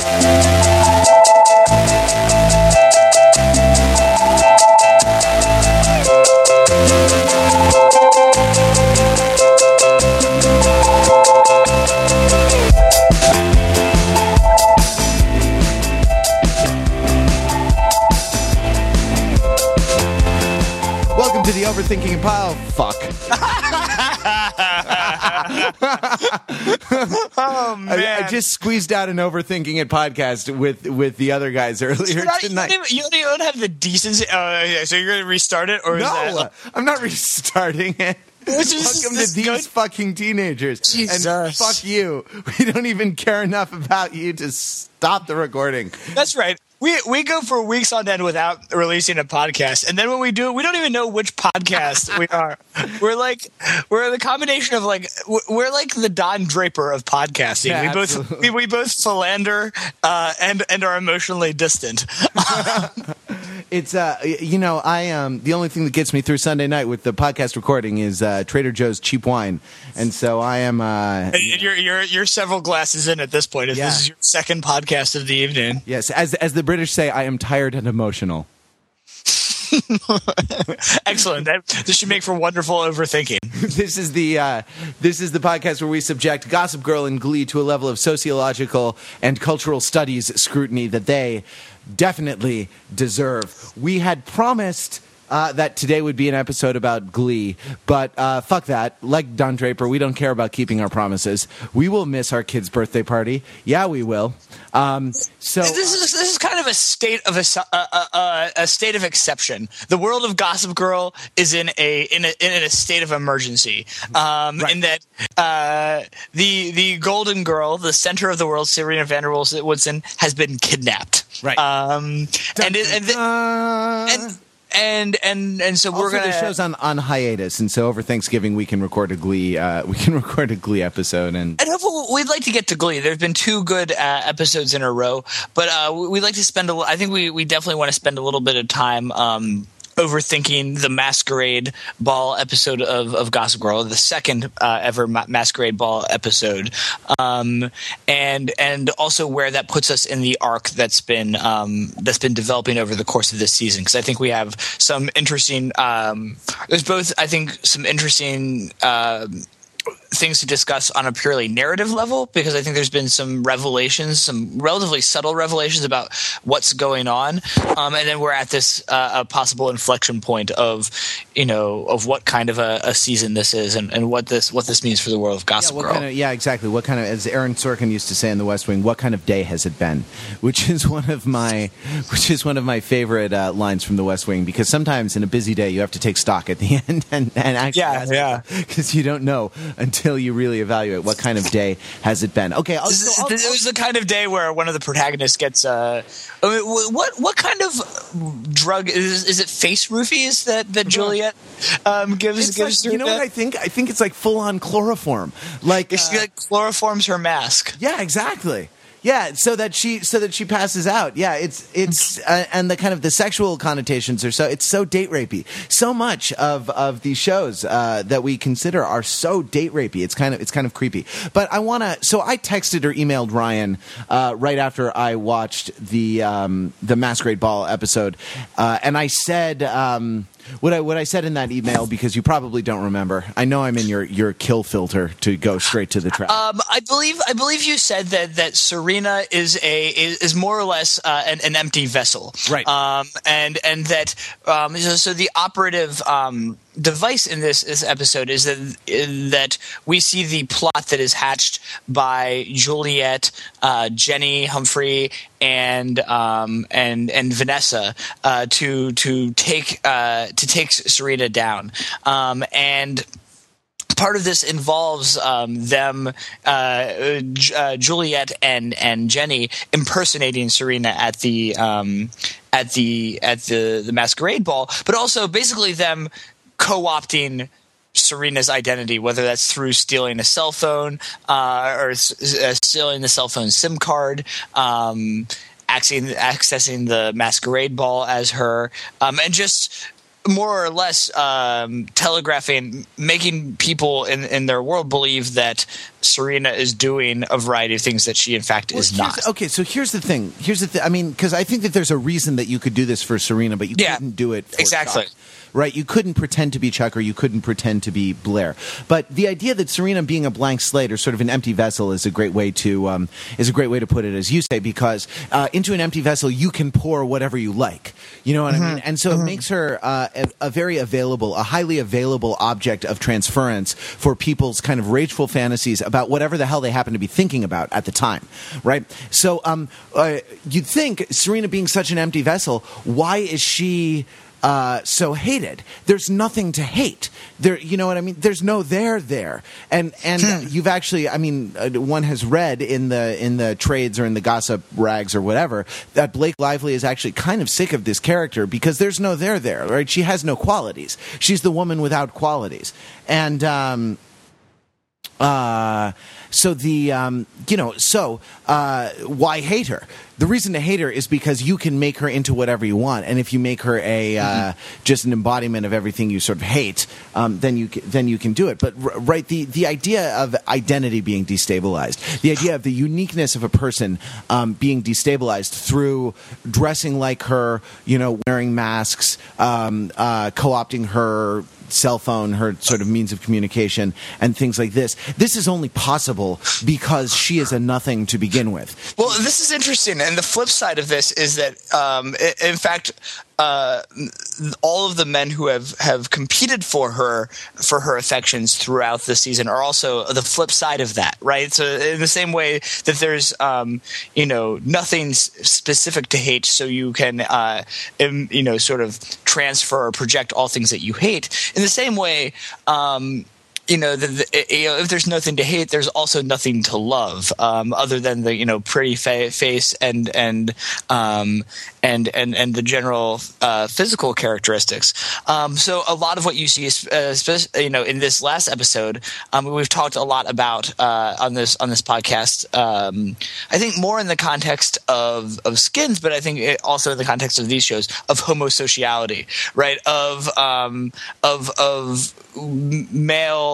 Welcome squeezed out an Overthinking It podcast with with the other guys earlier not- you, tonight. don't even, you don't even have the decency. Uh, yeah, so you're going to restart it, or is No, that? I'm not restarting it. This Welcome this to these good. fucking teenagers. And Jesus. fuck you. We don't even care enough about you to stop the recording. That's right. We we go for weeks on end without releasing a podcast, and then when we do, we don't even know which podcast we are. We're like we're the combination of like we're- like the Don Draper of podcasting. Yeah, we both absolutely. we, we both philander uh, and and are emotionally distant. It's uh, you know, I um, the only thing that gets me through Sunday night with the podcast recording is uh, Trader Joe's cheap wine, and so I am. Uh, And you're you're you're several glasses in at this point. Yeah. this is your second podcast of the evening. yes, as as the British say, I am tired and emotional. Excellent. That, this should make for wonderful overthinking. this is the uh, this is the podcast where we subject Gossip Girl and Glee to a level of sociological and cultural studies scrutiny that they definitely deserve. We had promised. Uh, that today would be an episode about Glee, but uh, fuck that. Like Don Draper, we don't care about keeping our promises. We will miss our kid's birthday party. Yeah, we will. Um, so This is this is kind of a state of a, a, a, a state of exception. The world of Gossip Girl is in a in a, in a state of emergency. Um, Right. In that uh, the the Golden Girl, the center of the world, Serena van der Woodsen, has been kidnapped. Right. Um, and it, and, Uh, and and and and so we're gonna the show's on, on hiatus, and so over Thanksgiving we can record a Glee. Uh, we can record a Glee episode, and And hopefully we'd like to get to Glee. There's been two good uh, episodes in a row, but uh, we- we'd like to spend. A, I think we we definitely want to spend a little bit of time. Um, Overthinking the Masquerade Ball episode of, of Gossip Girl, the second uh, ever ma- Masquerade Ball episode, um, and and also where that puts us in the arc that's been um, that's been developing over the course of this season. Because I think we have some interesting. Um, there's both, I think, some interesting. um things to discuss on a purely narrative level because I think there's been some revelations, some relatively subtle revelations about what's going on, um, and then we're at this uh, a possible inflection point of you know of what kind of a, a season this is and, and what this what this means for the world of Yeah, Gossip what Girl. kind of yeah, exactly. What kind of as Aaron Sorkin used to say in The West Wing, what kind of day has it been? Which is one of my which is one of my favorite uh, lines from The West Wing because sometimes in a busy day you have to take stock at the end and, and actually Yeah, yeah. because you don't know until you really evaluate what kind of day has it been. Okay, I'll, so I'll- is- this was the kind of day where one of the protagonists gets. Uh, I mean, what what kind of drug is is it? Face roofies that that Juliet um, gives it's gives like, you know what? I think? I think it's like full on chloroform. Like She uh, like chloroforms her mask. Yeah, exactly. Yeah, so that she so that she passes out. Yeah, it's it's uh, and the kind of the sexual connotations are so it's so date rapey. So much of of these shows uh, that we consider are so date rapey. It's kind of it's kind of creepy. But I want to. So I texted or emailed Ryan uh, right after I watched the um, the Masquerade Ball episode, uh, and I said. Um, what I what I said in that email because you probably don't remember. I know I'm in your your kill filter to go straight to the trap. Um, I believe I believe you said that that Serena is a is, is more or less uh, an, an empty vessel, Right. Um, and and that um, so, so the operative um, device in this, this episode is that that we see the plot that is hatched by Juliet, uh, Jenny Humphrey, and um, and and Vanessa uh, to to take uh, to take Serena down, um, and part of this involves um, them, uh, uh, Juliet and and Jenny impersonating Serena at the um, at the at the the masquerade ball, but also basically them co-opting. Serena's identity, whether that's through stealing a cell phone uh, or uh, stealing the cell phone SIM card, um, accessing, accessing the masquerade ball as her, um, and just more or less um, telegraphing, making people in, in their world believe that Serena is doing a variety of things that she, in fact, Well, is not. Okay, so here's the thing. Here's the thing. I mean, because I think that there's a reason that you could do this for Serena, but you Yeah, couldn't do it for exactly. Right, you couldn't pretend to be Chuck, or you couldn't pretend to be Blair. But the idea that Serena being a blank slate or sort of an empty vessel is a great way to um, is a great way to put it, as you say, because uh, into an empty vessel you can pour whatever you like. You know what I mean? And so it makes her uh, a, a very available, a highly available object of transference for people's kind of rageful fantasies about whatever the hell they happen to be thinking about at the time. Right? So um, uh, you'd think Serena being such an empty vessel, why is she? Uh, so hated. There's nothing to hate. There, you know what I mean. There's no there there, and and you've actually, I mean, uh, one has read in the in the trades or in the gossip rags or whatever that Blake Lively is actually kind of sick of this character because there's no there there. Right? She has no qualities. She's the woman without qualities, and. um uh, so the um, you know so uh, why hate her? The reason to hate her is because you can make her into whatever you want, and if you make her a uh, just an embodiment of everything you sort of hate, um, then you then you can do it. But r- right, the the idea of identity being destabilized, the idea of the uniqueness of a person um, being destabilized through dressing like her, you know, wearing masks, um, uh, co-opting her cell phone, her sort of means of communication, and things like this. This is only possible because she is a nothing to begin with. Well, this is interesting, and the flip side of this is that, um, in fact, uh, all of the men who have, have competed for her for her affections throughout the season are also the flip side of that, right? So, in the same way that there's, um, you know, nothing specific to hate, so you can, uh, you know, sort of transfer or project all things that you hate. In the same way, um, you know, the, the, you know, if there's nothing to hate, there's also nothing to love, um, other than the you know pretty fa- face and and um, and and and the general uh, physical characteristics. Um, so a lot of what you see, is, uh, you know, in this last episode, um, we've talked a lot about uh, on this on this podcast. Um, I think more in the context of of skins, but I think also in the context of these shows of homosociality, right? Of um, of of m-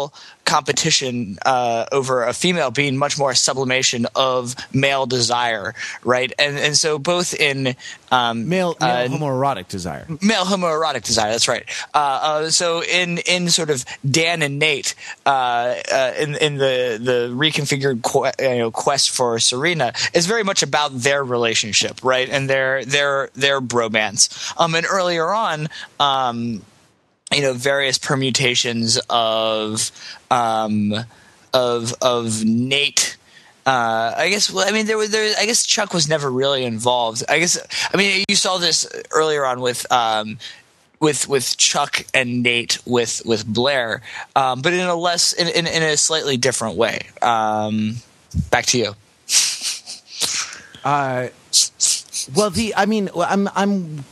male competition uh, over a female being much more a sublimation of male desire, right? And and so both in um, Male, male uh, homoerotic desire. male homoerotic desire. That's right. Uh, uh, so in in sort of Dan and Nate, uh, uh, in in the the reconfigured que- you know, quest for Serena is very much about their relationship, right, and their their their bromance. Um, and earlier on, um, you know, various permutations of um, of of Nate. Uh, I guess. Well, I mean, there was. There. I guess Chuck was never really involved. I guess. I mean, you saw this earlier on with. Um, with with Chuck and Nate with with Blair, um, but in a less in, in, in a slightly different way. Um, back to you. Uh, well, the I mean, I'm I'm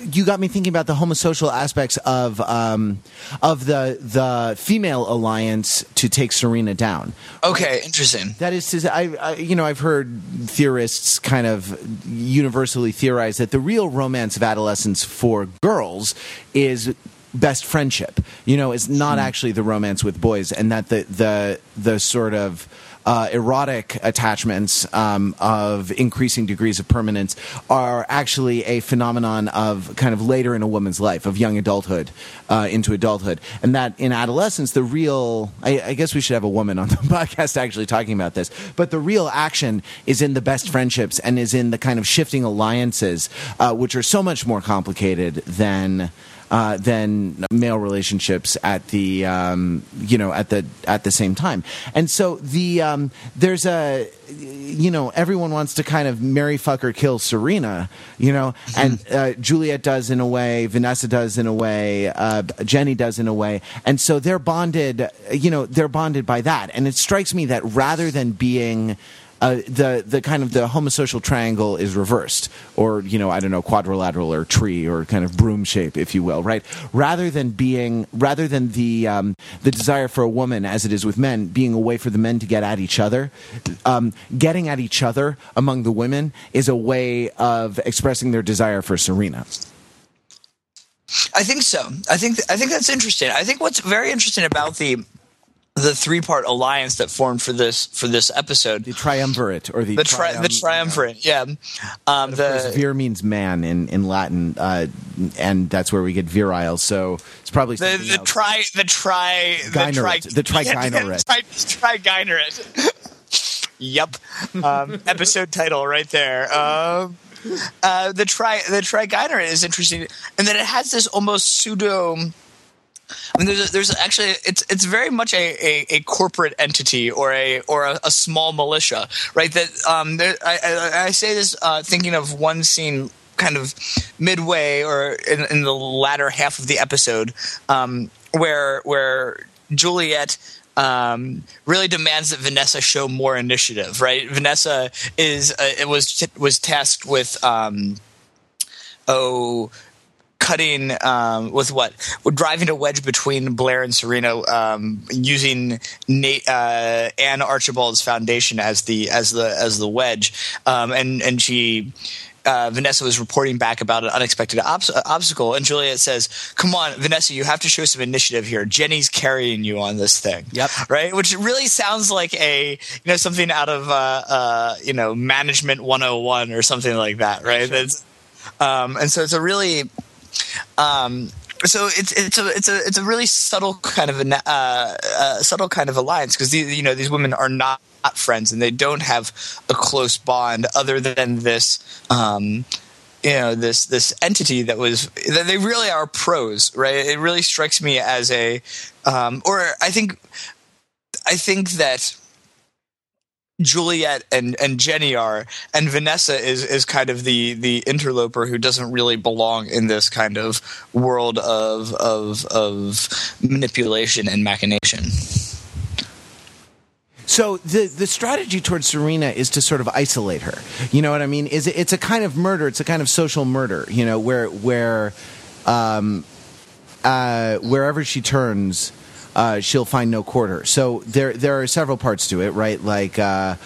you got me thinking about the homosocial aspects of um, of the the female alliance to take Serena down. Okay, interesting. That is to say, I, I you know I've heard theorists kind of universally theorize that the real romance of adolescence for girls is best friendship. You know, is not actually the romance with boys, and that the the the sort of uh, erotic attachments um, of increasing degrees of permanence are actually a phenomenon of kind of later in a woman's life, of young adulthood uh, into adulthood. And that in adolescence, the real, I, I guess we should have a woman on the podcast actually talking about this, but the real action is in the best friendships and is in the kind of shifting alliances, uh, which are so much more complicated than uh, than male relationships at the um, you know at the at the same time. And so the um, there's a you know everyone wants to kind of marry fuck or kill Serena, you know, and uh, Juliet does in a way, Vanessa does in a way, uh, Jenny does in a way, and so they're bonded. You know, they're bonded by that. And it strikes me that rather than being uh, the the kind of the homosocial triangle is reversed, or you know, I don't know, quadrilateral or tree or kind of broom shape, if you will, right? Rather than being, rather than the um, the desire for a woman, as it is with men, being a way for the men to get at each other, um, getting at each other among the women is a way of expressing their desire for Serena. I think so. I think I think that's interesting. I think what's very interesting about the the three part alliance that formed for this for this episode. The triumvirate or the The tri- the triumvirate, yeah. Um, the vir means man in in Latin, uh, and that's where we get virile. So it's probably the the else. tri the tri Gynerate. The trigynorite. tri, trigynorite. yep. Um, episode title right there. Um, uh, the tri the trigynorite is interesting, and then it has this almost pseudo. I mean, there's, a, there's actually it's it's very much a, a, a corporate entity or a or a, a small militia, right? That um, there, I, I, I say this uh, thinking of one scene kind of midway or in, in the latter half of the episode, um, where where Juliet um, really demands that Vanessa show more initiative. Right? Vanessa is uh, it was was tasked with um, oh cutting um, with what driving a wedge between Blair and Serena um, using Nate, uh, Anne Archibald's foundation as the as the as the wedge, um, and and she. Uh, Vanessa was reporting back about an unexpected obs- obstacle, and Juliet says, "Come on, Vanessa, you have to show some initiative here. Jenny's carrying you on this thing." Yep. Right, which really sounds like a you know something out of uh, uh, you know management 101 or something like that, right? That's um, and so it's a really um, so it's it's a it's a it's a really subtle kind of a uh, uh, subtle kind of alliance because you know these women are not friends and they don't have a close bond other than this um, you know this this entity that was they really are pros right? It really strikes me as a um, or I think I think that Juliet and, and Jenny are, and Vanessa is is kind of the the interloper who doesn't really belong in this kind of world of of of manipulation and machination. So the the strategy towards Serena is to sort of isolate her. You know what I mean? Is it, it's a kind of murder. It's a kind of social murder. You know where where um, uh, wherever she turns. Uh, she'll find no quarter. So there, there are several parts to it, right? Like uh,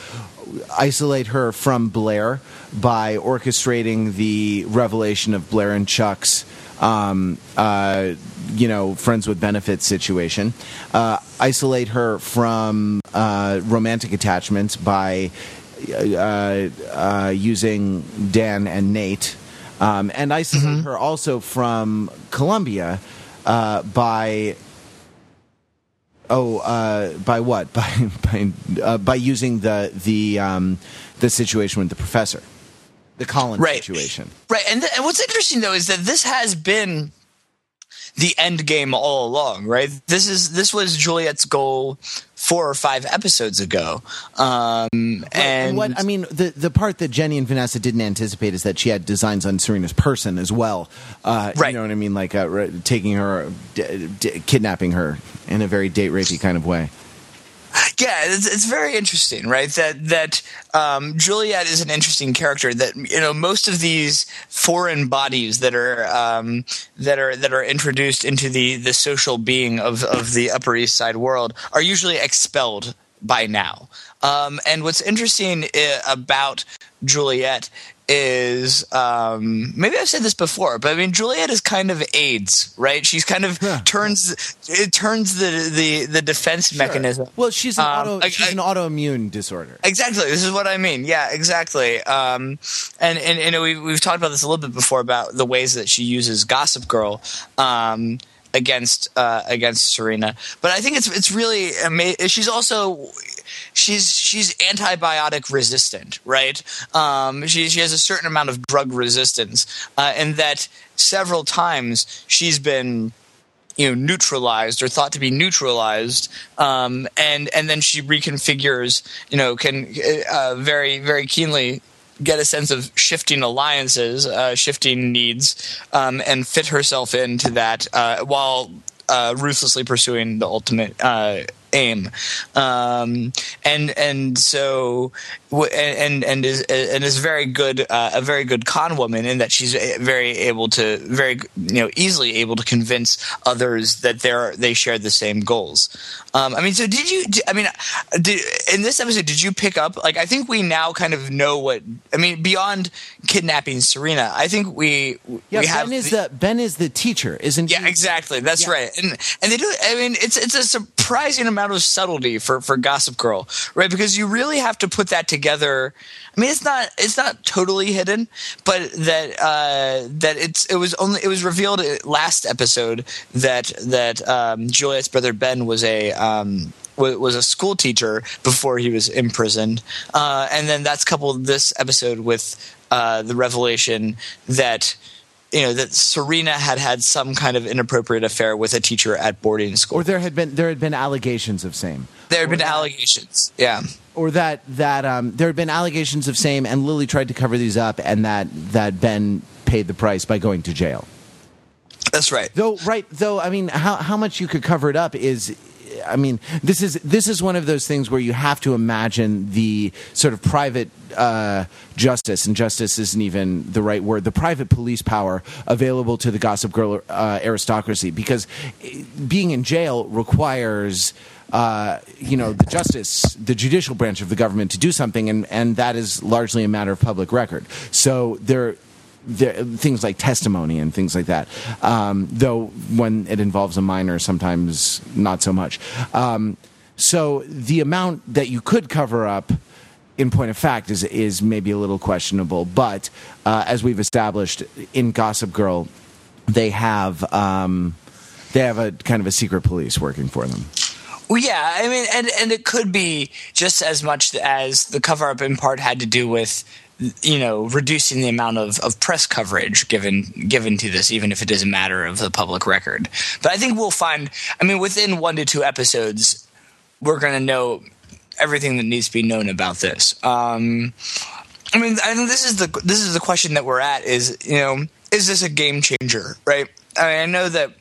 isolate her from Blair by orchestrating the revelation of Blair and Chuck's, um, uh, you know, friends with benefits situation. Uh, isolate her from uh, romantic attachments by uh, uh, using Dan and Nate, um, and isolate her also from Columbia uh, by Oh, uh, by what? By by uh, by using the the um, the situation with the professor, the Collins Right. situation. Right, and, th- and what's interesting though is that this has been the end game all along, right? This is this was Juliet's goal four or five episodes ago, um, and what I mean, the the part that Jenny and Vanessa didn't anticipate is that she had designs on Serena's person as well. Uh, Right. You know what I mean? Like uh, taking her, d- d- kidnapping her in a very date rapey kind of way. yeah, it's, it's very interesting, right? That that um, Juliet is an interesting character. That you know, most of these foreign bodies that are um, that are that are introduced into the the social being of of the Upper East Side world are usually expelled by now. Um, and what's interesting uh, about Juliet is um, maybe I've said this before, but I mean Juliet is kind of AIDS, right? She's kind of turns it turns the the the defense mechanism. Well, she's an Um, auto, I- she's I- an autoimmune disorder. Exactly. This is what I mean. Yeah, exactly. Um, and and you know we we've talked about this a little bit before about the ways that she uses Gossip Girl um, against uh, against Serena. But I think it's it's really amazing. She's also she's she's antibiotic resistant, right? Um, she she has a certain amount of drug resistance, uh, and that several times she's been you know neutralized or thought to be neutralized um, and and then she reconfigures you know can uh, very very keenly get a sense of shifting alliances uh, shifting needs um, and fit herself into that uh, while uh, ruthlessly pursuing the ultimate uh, aim um, and and so and and is and is very good uh, a very good con woman in that she's very able to very you know easily able to convince others that they're they share the same goals um, I mean so did you I mean did, in this episode did you pick up like I think we now kind of know what I mean beyond kidnapping Serena I think we Yeah, we Ben is the- the Ben is the teacher, isn't he? yeah, he? exactly. That's Yeah. right. And and they do. I mean, it's it's a surprising amount of subtlety for for Gossip Girl, right? Because you really have to put that together. I mean, it's not it's not totally hidden, but that uh, that it's it was only it was revealed last episode that that um, Juliet's brother Ben was a um, was a school teacher before he was imprisoned, uh, and then that's coupled this episode with uh, the revelation that you know that Serena had had some kind of inappropriate affair with a teacher at boarding school, or there had been there had been allegations of same. There had been that, allegations, yeah, or that that um, there had been allegations of same, and Lily tried to cover these up, and that that Ben paid the price by going to jail. That's right. Though, right, though, I mean, how how much you could cover it up is I mean, this is this is one of those things where you have to imagine the sort of private uh, justice, and justice isn't even the right word. The private police power available to the Gossip Girl uh, aristocracy, because being in jail requires. Uh, you know the justice, the judicial branch of the government to do something, and, and that is largely a matter of public record. So there, there, things like testimony and things like that. Um, though when it involves a minor, sometimes not so much. Um, so the amount that you could cover up, in point of fact, is is maybe a little questionable. But uh, as we've established in Gossip Girl, they have um, they have a kind of a secret police working for them. Well, yeah, I mean, and and it could be just as much as the cover up in part had to do with you know reducing the amount of, of press coverage given given to this even if it is a matter of the public record. But i think we'll find i mean within one to two episodes we're going to know everything that needs to be known about this. Um, i mean i think this is the this is the question that we're at is you know is this a game changer right? I mean i know that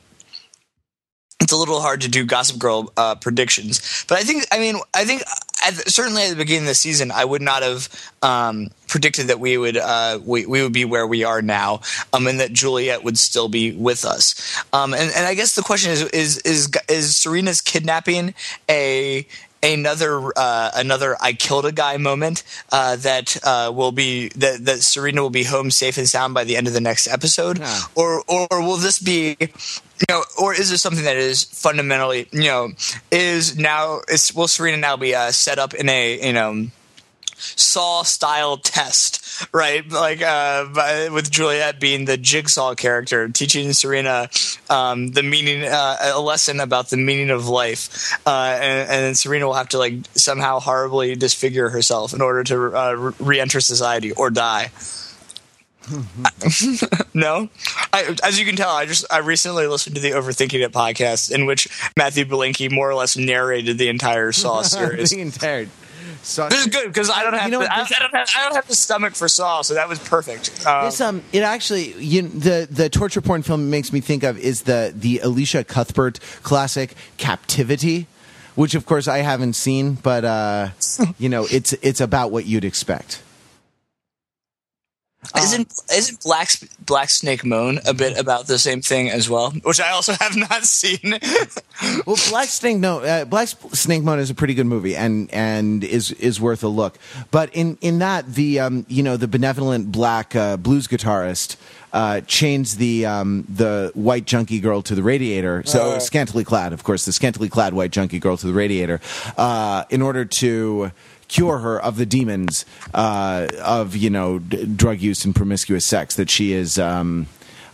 it's a little hard to do Gossip Girl uh, predictions, but I think I mean I think at, certainly at the beginning of the season I would not have um, predicted that we would uh, we, we would be where we are now, um, and that Juliet would still be with us. Um, and, and I guess the question is is is is Serena's kidnapping a another uh, another I killed a guy moment uh, that uh, will be that, that Serena will be home safe and sound by the end of the next episode, yeah. or or will this be you know, or is this something that is fundamentally you know is now is will Serena now be uh, set up in a you know Saw style test, right? Like uh, with Juliet being the jigsaw character, teaching Serena um, the meaning, uh, a lesson about the meaning of life, uh, and, and Serena will have to like somehow horribly disfigure herself in order to uh, re-enter society or die. no, I, as you can tell, I just I recently listened to the Overthinking It podcast, in which Matthew Belinkie more or less narrated the entire Saw series. the entire This is good because I don't have, you know, I, I, don't have I don't have the stomach for Saw, so that was perfect. Um, this, um, it actually you, the the torture porn film makes me think of is the the Elisha Cuthbert classic Captivity, which of course I haven't seen, but uh, you know it's it's about what you'd expect. Isn't um, isn't Black Black Snake Moan a bit about the same thing as well? Which I also have not seen. well, Black Snake no uh, Black Snake Moan is a pretty good movie and and is is worth a look. But in in that the um, you know the benevolent black uh, blues guitarist uh, chains the um, the white junkie girl to the radiator. So uh. scantily clad, of course, the scantily clad white junkie girl to the radiator uh, in order to cure her of the demons uh, of you know d- drug use and promiscuous sex that she is um,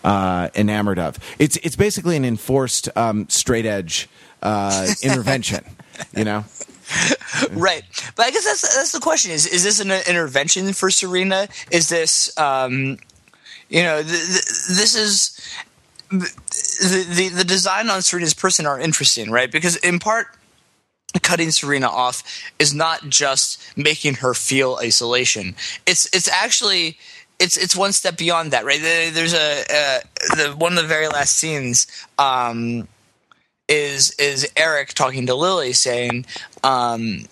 uh, enamored of. It's it's basically an enforced um, straight edge uh, intervention. you know. right, but I guess that's that's the question: is is this an intervention for Serena? Is this um, you know th- th- this is the, the the design on Serena's person are interesting, right? Because in part cutting Serena off is not just making her feel isolation. It's it's actually it's it's one step beyond that, right? There's a uh, the one of the very last scenes um, is is Eric talking to Lily saying. Um,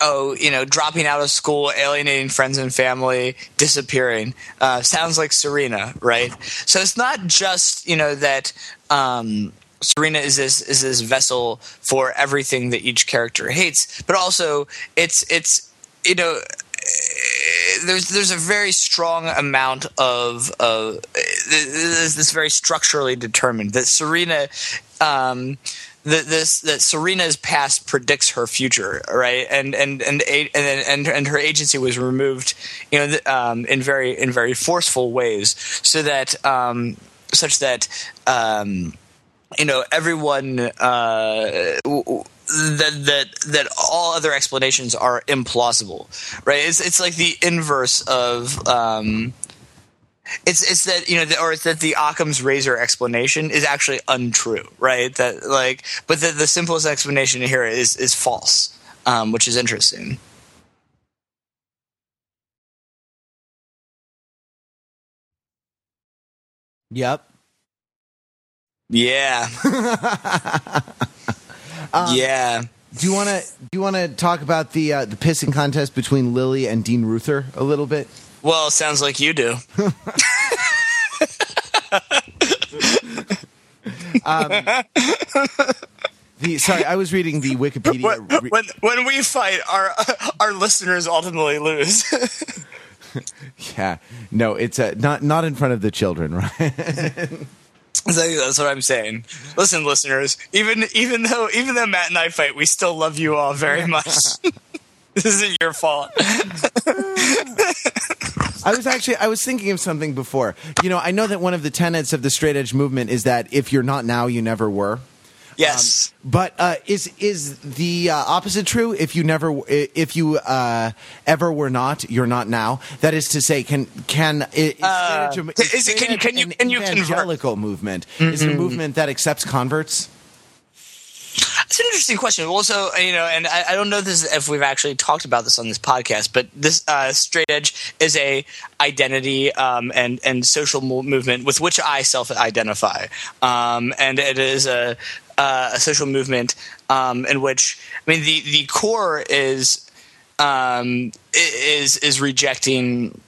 oh, you know, dropping out of school, alienating friends and family, disappearing. Uh, sounds like Serena, right? So it's not just you know that um, Serena is this is this vessel for everything that each character hates, but also it's it's you know there's there's a very strong amount of of there's this very structurally determined that Serena um, that this that Serena's past predicts her future, right? And and and and and, and her agency was removed, you know, um, in very in very forceful ways, so that um, such that um, you know everyone. Uh, that that that all other explanations are implausible, right? It's it's like the inverse of um, it's it's that you know, the, or it's that the Occam's razor explanation is actually untrue, right? That like, but the the simplest explanation here is is false, um, which is interesting. Yep. Yeah. um, yeah. Do you want to do you want to talk about the uh, the pissing contest between Lily and Dean Ruther a little bit? Well, sounds like you do. um, the, sorry, I was reading the Wikipedia. When, when, when we fight, our our listeners ultimately lose. yeah, no, it's uh, not not in front of the children, right? That's what I'm saying. Listen, listeners, even even though even though Matt and I fight, we still love you all very much. this isn't your fault. I was actually I was thinking of something before. You know, I know that one of the tenets of the straight edge movement is that if you're not now, you never were. Yes, um, but uh, is is the uh, opposite true? If you never, if you uh, ever were not, you're not now. That is to say, can can is, uh, is it, can, can you can you evangelical movement mm-hmm. is it a movement that accepts converts? It's an interesting question. Also, you know, and I, I, don't know this if we've actually talked about this on this podcast, but this uh, straight edge is a identity um, and and social movement with which I self identify, um, and it is a uh, a social movement um, in which I mean the the core is um, is is rejecting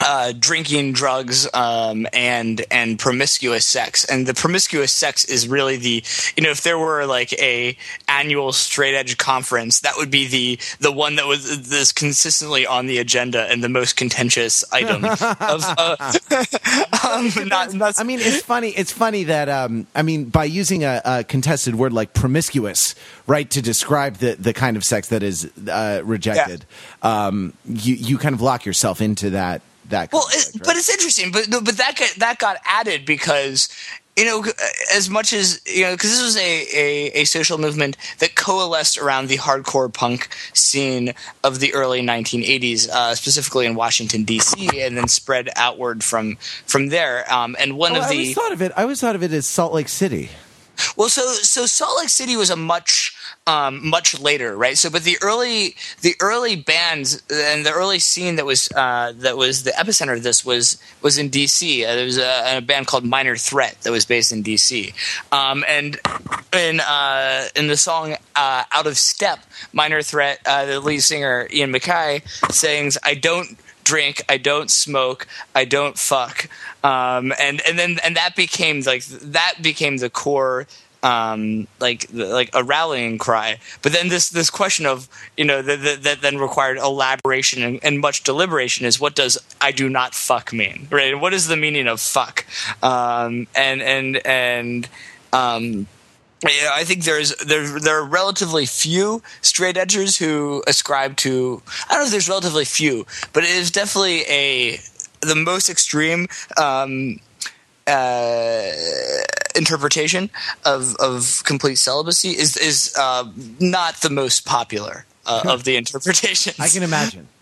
uh, drinking, drugs, um, and and promiscuous sex. And the promiscuous sex is really the you know if there were like a annual straight edge conference, that would be the the one that was this consistently on the agenda and the most contentious item. of, uh, um, not, not, I mean, it's funny. It's funny that um, I mean by using a, a, contested word like promiscuous, right, to describe the the kind of sex that is uh, rejected, yeah. um, you you kind of lock yourself into that that. Well, it, right? but it's interesting, but but that got, that got added because you know, as much as you know, because this was a, a, a, social movement that coalesced around the hardcore punk scene of the early 1980s, uh, specifically in Washington D.C., and then spread outward from from there. Um, and one oh, of the I always thought of it, I always thought of it as Salt Lake City. Well, so so Salt Lake City was a much um, much later, right? So, but the early the early bands and the early scene that was uh, that was the epicenter of this was was in D.C. Uh, there was a, a, band called Minor Threat that was based in D.C. Um, and in uh, in the song uh, "Out of Step," Minor Threat, uh, the lead singer Ian MacKaye sings, "I don't." drink, I don't smoke, I don't fuck, um, and and then and that became like that became the core um, like like a rallying cry. But then this this question of you know that, that, then required elaboration and, and, much deliberation is what does I do not fuck mean, right? What is the meaning of fuck? Um, and and and um, yeah, I think there's there there are relatively few straight edgers who ascribe to. I don't know if there's relatively few, but it is definitely a the most extreme um, uh, interpretation of of complete celibacy is is uh, not the most popular uh, of the interpretations. I can imagine.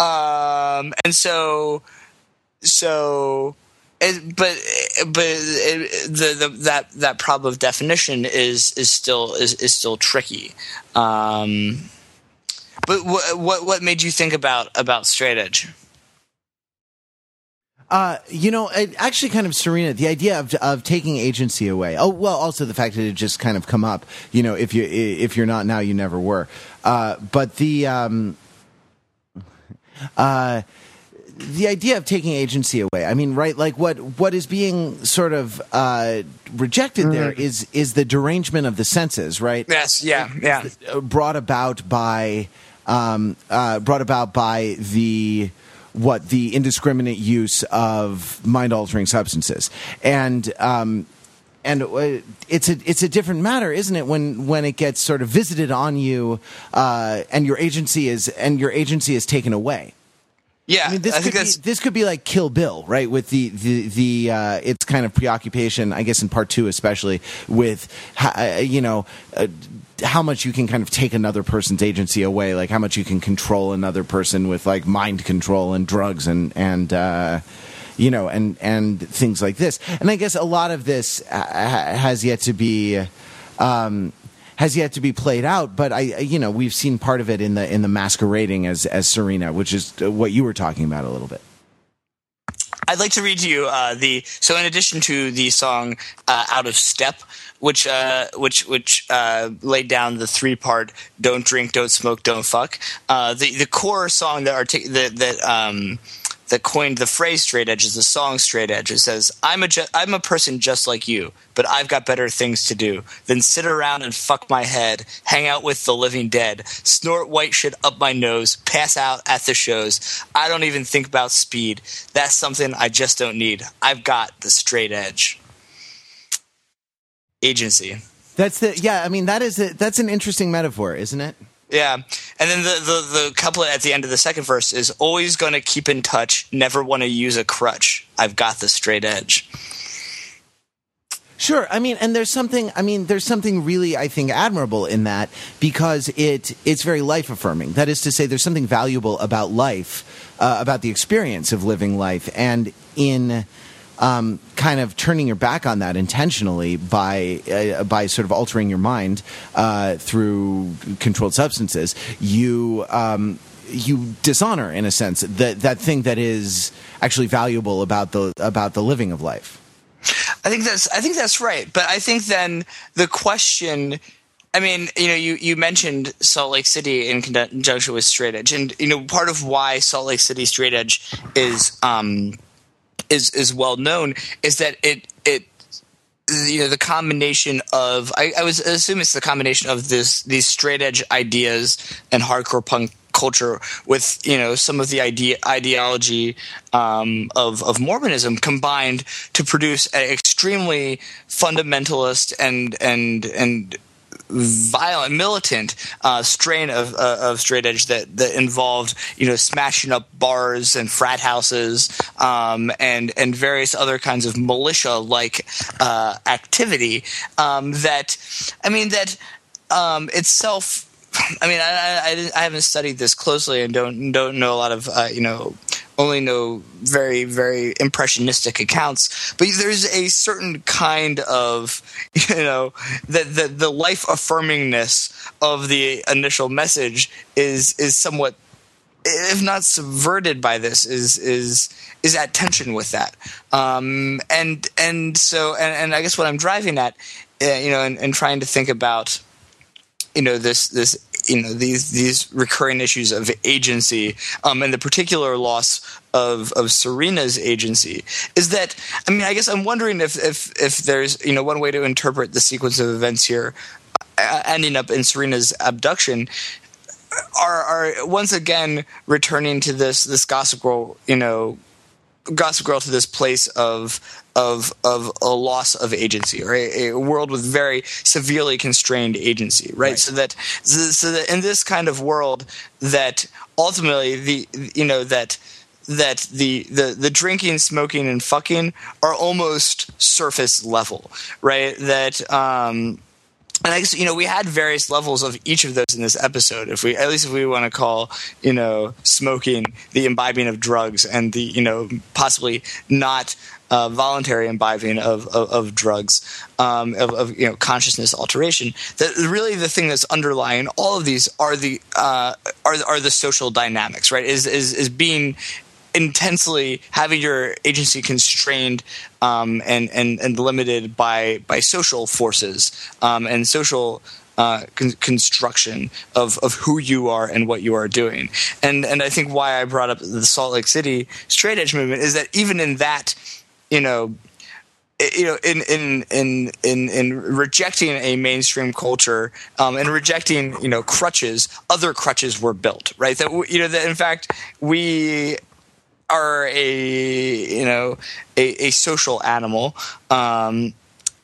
Um, and so so it, but but it, the, the that that problem of definition is is still is, is still tricky. Um, but what what what made you think about about straight edge? Uh, you know, it actually kind of Serena, the idea of of taking agency away. Oh, well, also the fact that it just kind of come up. You know, if you if you're not now, you never were. Uh, but the um, uh, the idea of taking agency away. I mean, right? Like what what is being sort of uh, rejected mm-hmm. there is is the derangement of the senses, right? Yes. Yeah. Yeah. Brought about by um, uh, brought about by the what the indiscriminate use of mind altering substances and. Um, and uh, it's a it's a different matter, isn't it? When when it gets sort of visited on you, uh, and your agency is and your agency is taken away. Yeah, I mean, this I could be, this could be like Kill Bill, right? With the the the uh, its kind of preoccupation, I guess in part two, especially with uh, you know. Uh, how much you can kind of take another person's agency away, like how much you can control another person with like mind control and drugs and and uh, you know and and things like this. And I guess a lot of this uh, has yet to be. Um, has yet to be played out, but I, you know, we've seen part of it in the in the masquerading as as Serena, which is what you were talking about a little bit. I'd like to read you uh, the so in addition to the song uh, "Out of Step," which uh, which which uh, laid down the three part "Don't drink, don't smoke, don't fuck." Uh, the the core song that artic- that that um, that coined the phrase "straight edge" is the song "Straight Edge." It says, "I'm a ju- I'm a person just like you, but I've got better things to do than sit around and fuck my head, hang out with the living dead, snort white shit up my nose, pass out at the shows. I don't even think about speed. That's something I just don't need. I've got the straight edge." Agency. That's the yeah. I mean, that is a, that's an interesting metaphor, isn't it? Yeah, and then the, the the couplet at the end of the second verse is always going to keep in touch, never want to use a crutch. I've got the straight edge. Sure. I mean, and there's something. I mean, there's something really, I think, admirable in that because it it's very life affirming. That is to say, there's something valuable about life, uh, about the experience of living life, and in um, kind of turning your back on that intentionally by uh, by sort of altering your mind uh, through controlled substances, you. Um, you dishonor, in a sense, that that thing that is actually valuable about the about the living of life. I think that's I think that's right, but I think then the question. I mean, you know, you, you mentioned Salt Lake City in conjunction with Straight Edge, and you know, part of why Salt Lake City Straight Edge is um, is is well known is that it it you know the combination of I, I was assume it's the combination of this these straight edge ideas and hardcore punk culture with you know some of the idea ideology um, of of Mormonism combined to produce an extremely fundamentalist and and and violent, militant uh, strain of uh, of straight edge that that involved you know smashing up bars and frat houses um, and and various other kinds of militia like uh, activity. Um, that I mean that um, itself. I mean, I, I, I, haven't studied this closely and don't don't know a lot of uh, you know only know very very impressionistic accounts but there's a certain kind of you know the the, the life affirmingness of the initial message is is somewhat if not subverted by this is is is at tension with that. Um, and and so and, and i guess what i'm driving at uh, you know and, and trying to think about you know this this you know these these recurring issues of agency um, and the particular loss of of Serena's agency is that I mean I guess I'm wondering if if if there's you know one way to interpret the sequence of events here uh, ending up in Serena's abduction are are once again returning to this this gossip girl you know gossip girl to this place of of of a loss of agency or a, a, world with very severely constrained agency right? right, so that so that in this kind of world that ultimately the you know that that the, the the drinking smoking and fucking are almost surface level right that um and I guess you know we had various levels of each of those in this episode. If we, at least if we want to call you know smoking the imbibing of drugs and the you know possibly not uh, voluntary imbibing of, of, of drugs, um, of, of, you know consciousness alteration. That really the thing that's underlying all of these are the uh, are are the social dynamics, right? Is is is being intensely having your agency constrained um, and, and and limited by by social forces um, and social uh, con- construction of, of who you are and what you are doing. And and I think why I brought up the Salt Lake City straight edge movement is that even in that you know you know in in in in in rejecting a mainstream culture um, and rejecting you know crutches other crutches were built right that you know that in fact we are a you know a, a social animal um,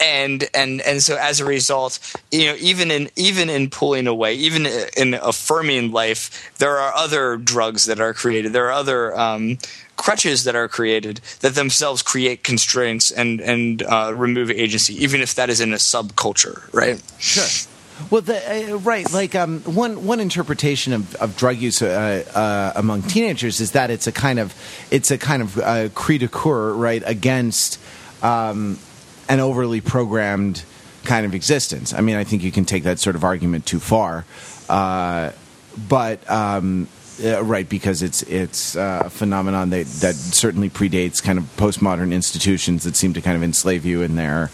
and and and so as a result, you know, even in even in pulling away, even in affirming life, there are other drugs that are created. There are other um, crutches that are created that themselves create constraints and and uh, remove agency, even if that is in a subculture, right? Sure. Well, the, uh, right, like um, one one interpretation of, of drug use uh, uh, among teenagers is that it's a kind of it's a kind of uh, cri de coeur, right, against um, an overly programmed kind of existence. I mean, I think you can take that sort of argument too far, uh, but um, uh, right because it's it's uh, a phenomenon that that certainly predates kind of postmodern institutions that seem to kind of enslave you in their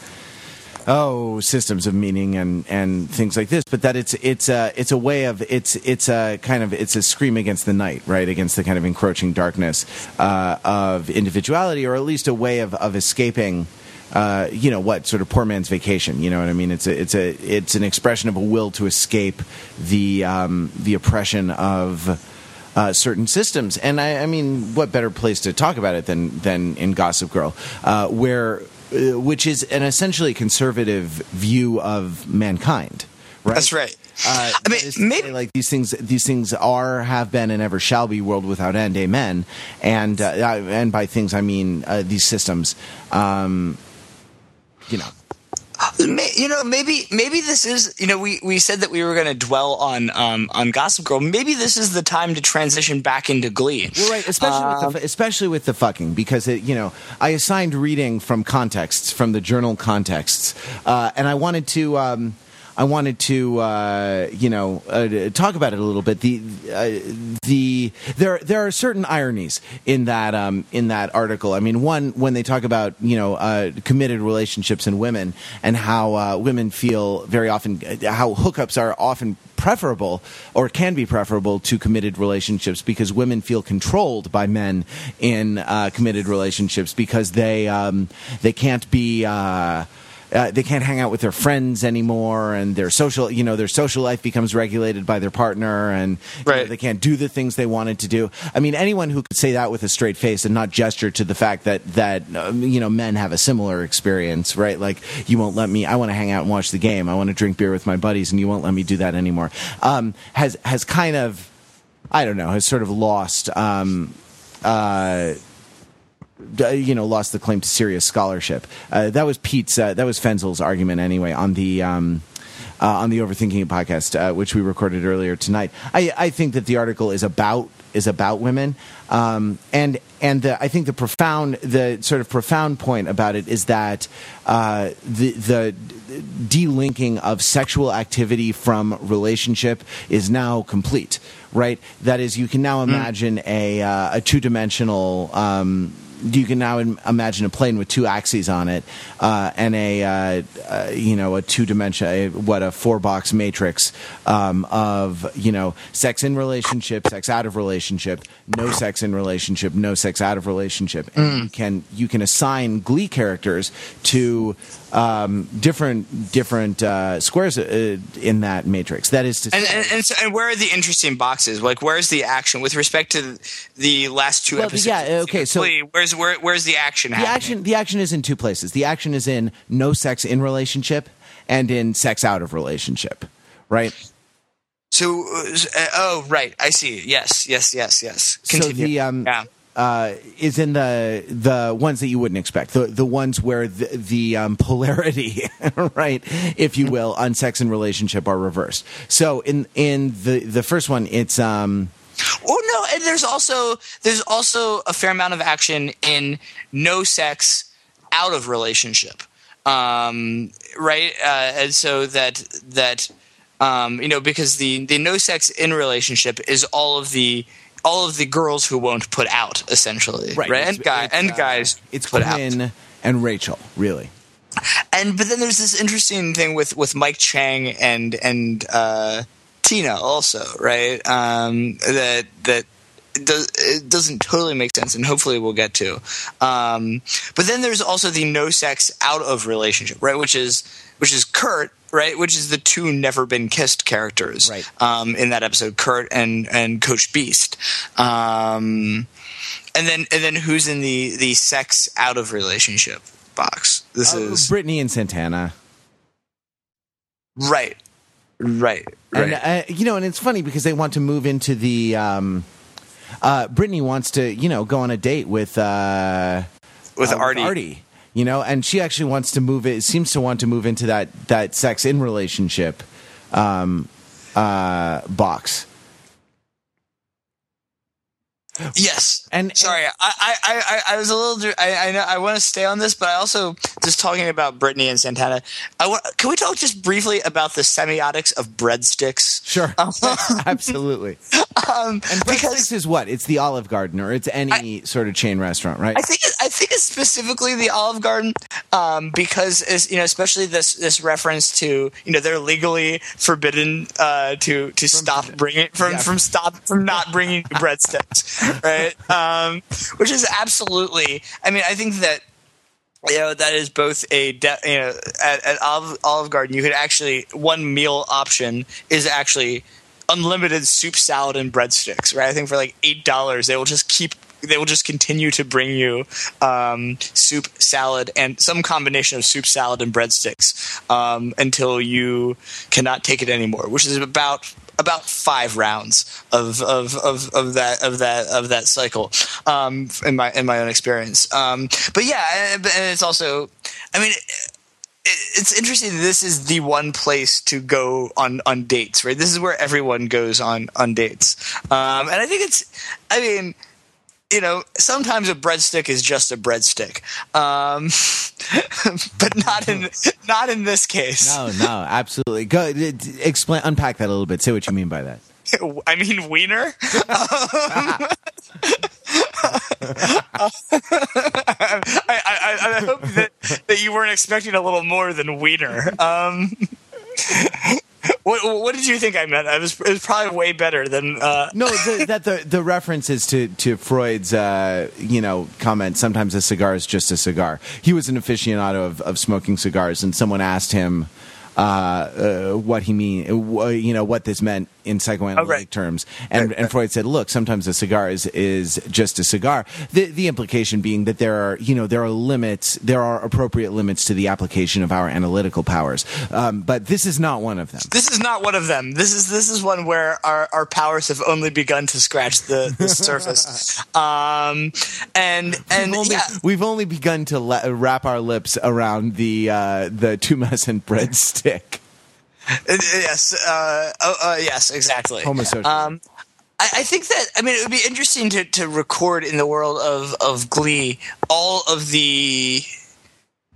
oh systems of meaning and and things like this. But that it's it's a it's a way of it's it's a kind of it's a scream against the night right? Against the kind of encroaching darkness uh, of individuality or at least a way of of escaping uh, you know what sort of poor man's vacation you know what i mean? It's a it's a it's an expression of a will to escape the um, the oppression of uh, certain systems. And I, I, mean, what better place to talk about it than than in Gossip Girl, uh, where uh, which is an essentially conservative view of mankind. Right? That's right. Uh, I mean, maybe like these things. These things are, have been, and ever shall be. World without end. Amen. And uh, and by things, I mean uh, these systems. Um, you know, you know, maybe maybe this is you know we, we said that we were going to dwell on um, on Gossip Girl. Maybe this is the time to transition back into Glee. Well, right, especially with the, um, especially with the fucking because it, you know I assigned reading from contexts from the journal contexts, uh, and I wanted to. Um, I wanted to, uh, you know, uh, talk about it a little bit. The uh, the there there are certain ironies in that um, in that article. I mean, one when they talk about you know uh, committed relationships and women and how uh, women feel very often how hookups are often preferable or can be preferable to committed relationships because women feel controlled by men in uh, committed relationships because they um, they can't be uh, they can't hang out with their friends anymore, and their social, you know, their social life becomes regulated by their partner, and right. know, they can't do the things they wanted to do. I mean, anyone who could say that with a straight face and not gesture to the fact that that um, you know men have a similar experience, right? Like you won't let me. I want to hang out and watch the game. I want to drink beer with my buddies, and you won't let me do that anymore. Um, has has kind of, I don't know, has sort of lost. Um, uh, you know lost the claim to serious scholarship. Uh, that was Pete's. Uh, that was Fenzel's argument anyway on the. Um, uh, on the Overthinking podcast, uh, which we recorded earlier tonight, I, I, think that the article is about is about women, um, and and the, I think the profound the sort of profound point about it is that uh, the the delinking of sexual activity from relationship is now complete. Right, that is, you can now hmm. imagine mm. a uh, a two dimensional. Um, you can now imagine a plane with two axes on it uh, and a uh, uh, you know a two dimension what a four box matrix um, of you know sex in relationship, sex out of relationship, no sex in relationship, no sex out of relationship, and mm. you can you can assign Glee characters to um, different different uh, squares uh, in that matrix. That is to and, and, and, so, and, where are the interesting boxes? Like where's the action with respect to the last two well, episodes? Yeah, okay. So where's where, where's the action? The happening? action the action is in two places. The action is in no sex in relationship and in sex out of relationship. Right. So, uh, oh, right. I see. Yes, yes, yes, yes. Continue. So the um, yeah uh, is in the the ones that you wouldn't expect, the the ones where the, the um, polarity, right, if you will, on sex and relationship are reversed. So in in the the first one, it's um. Oh no, and there's also there's also a fair amount of action in no sex out of relationship, um, right? Uh, and so that that um, you know because the the no sex in relationship is all of the all of the girls who won't put out, essentially, right? right? And, guy, and uh, guys, it's put Quinn out. and Rachel, really. And but then there's this interesting thing with with Mike Chang and and uh, Tina also, right? Um, that that does, it doesn't totally make sense, and hopefully we'll get to. Um, but then there's also the no sex out of relationship, right? Which is which is Kurt, right? Which is the two never been kissed characters right. um, in that episode, Kurt and and Coach Beiste. Um, and then and then who's in the the sex out of relationship? box. This Uh, is Brittany and Santana. right, right, right. And uh, you know, and it's funny because they want to move into the. Um, uh, Brittany wants to, you know, go on a date with uh, with uh, Artie. You know, and she actually wants to move it. Seems to want to move into that that sex in relationship um, uh, box. Yes. And- sorry, I, I, I, I was a little. I, I know I want to stay on this, but I also just talking about Brittany and Santana. I want. Can we talk just briefly about the semiotics of breadsticks? Sure, absolutely. Um, And because Breadsticks is what? It's the Olive Garden, or it's any sort of chain restaurant, right? I think I think it's specifically the Olive Garden um, because it's, you know especially this this reference to you know they're legally forbidden uh, to to stop bringing from Yeah. from stop from not bringing breadsticks right? Um, which is absolutely I mean I think that you know that is both a de- you know at, at Olive, Garden you could actually one meal option is actually unlimited soup salad and breadsticks right? I think for like eight dollars they will just keep they will just continue to bring you um, soup salad and some combination of soup salad and breadsticks um, until you cannot take it anymore which is about about five rounds of of, of, of that of that of that cycle um, in my in my own experience. Um, but yeah, and, it's also, I mean. It, it's interesting. This is the one place to go on on dates, right? This is where everyone goes on on dates, um, and I think it's. I mean, you know, sometimes a breadstick is just a breadstick, um, but not in not in this case. no, no, absolutely. Go explain, unpack that a little bit. Say what you mean by that. I mean, wiener. I, I, I hope that, that you weren't expecting a little more than wiener. Um, what, what did you think I meant? I was, it was probably way better than. Uh, No, the, that the the reference is to to Freud's uh, you know comment. Sometimes a cigar is just a cigar. He was an aficionado of, of smoking cigars, and someone asked him uh, uh, what he mean, you know, what this meant in psychoanalytic Oh, right. terms. And, Right, and. Freud said, "Look, sometimes a cigar is is just a cigar." The the implication being that there are you know there are limits, there are appropriate limits to the application of our analytical powers, um, but this is not one of them. this is not one of them. This is this is one where our, our powers have only begun to scratch the, the surface. Um, and and we've only, yeah, we've only begun to la- wrap our lips around the uh, the tumescent breadstick. Uh, yes, uh, oh, uh, yes, exactly. Homosocial. Um, I, I think that I mean it would be interesting to, to record in the world of, of Glee all of the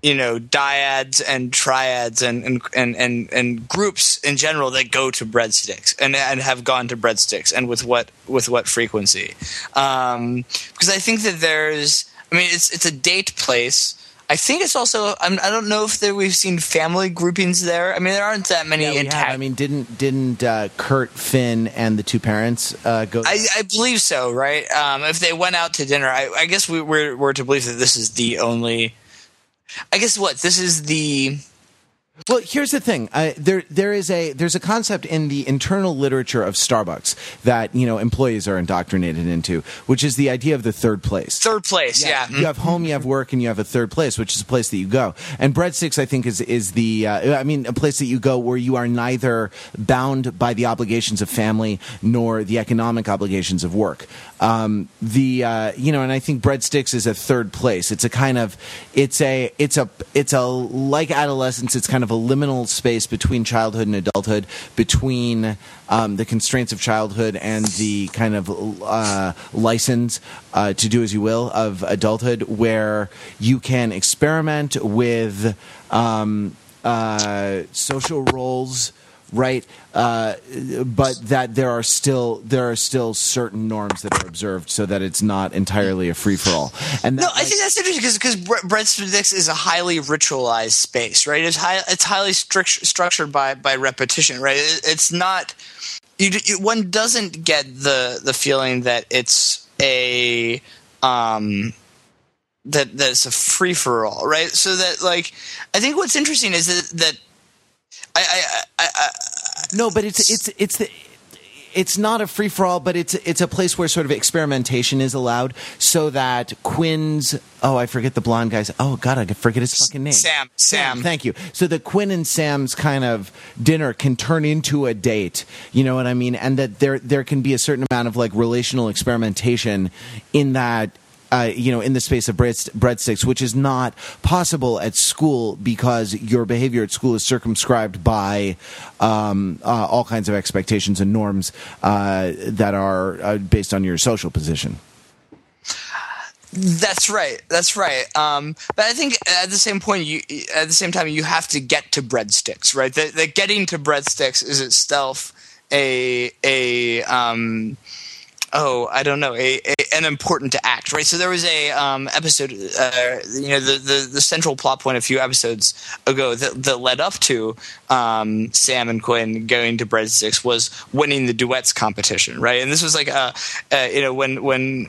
you know dyads and triads and and, and, and and groups in general that go to breadsticks and and have gone to breadsticks and with what with what frequency um, because I think that there's I mean it's it's a date place. I think it's also I'm, I don't know if there, we've seen family groupings there. I mean there aren't that many Yeah, intact. have. I mean, didn't didn't uh, Kurt, Finn, and the two parents uh, go? I, I believe so, right? Um, if they went out to dinner, I, I guess we, we're we're to believe that this is the only. I guess what this is the Well, here's the thing. Uh, there, there is a there's a concept in the internal literature of Starbucks that you know employees are indoctrinated into, which is the idea of the third place. third place. Yeah, You have home, you have work, and you have a third place, which is a place that you go. And breadsticks, I think, is is the uh, I mean, a place that you go where you are neither bound by the obligations of family nor the economic obligations of work. Um, the uh, you know, and I think breadsticks is a third place. It's a kind of it's a it's a it's a like adolescence. It's kind of a liminal space between childhood and adulthood, between um, the constraints of childhood and the kind of uh, license uh, to do as you will of adulthood, where you can experiment with um, uh, social roles. Right, uh, but that there are still there are still certain norms that are observed, so that it's not entirely a free for all. And that, No, I think that's interesting because because breadsticks is a highly ritualized space, right? It's high, it's highly strict, structured by by repetition, right? It, it's not you, you. One doesn't get the the feeling that it's a um that that it's a free for all, right? So that like I think what's interesting is that that I I, I, I No, but it's it's it's the it's not a free for all, but it's it's a place where sort of experimentation is allowed, so that Quinn's oh I forget the blonde guy's oh god I forget his fucking name Sam. Sam. thank you so that Quinn and Sam's kind of dinner can turn into a date you know what I mean and that there there can be a certain amount of like relational experimentation in that uh, you know, in the space of bread, breadsticks, which is not possible at school because your behavior at school is circumscribed by um, uh, all kinds of expectations and norms uh, that are uh, based on your social position. That's right. That's right. Um, but I think at the same point, you at the same time, you have to get to breadsticks, right? That, that getting to breadsticks is itself a a um, oh, I don't know, a, a, an important act, right? So there was a um, episode, uh, you know, the, the, the central plot point a few episodes ago that, that led up to um, Sam and Quinn going to Breadsticks was winning the duets competition, right? And this was like, a, a you know, when when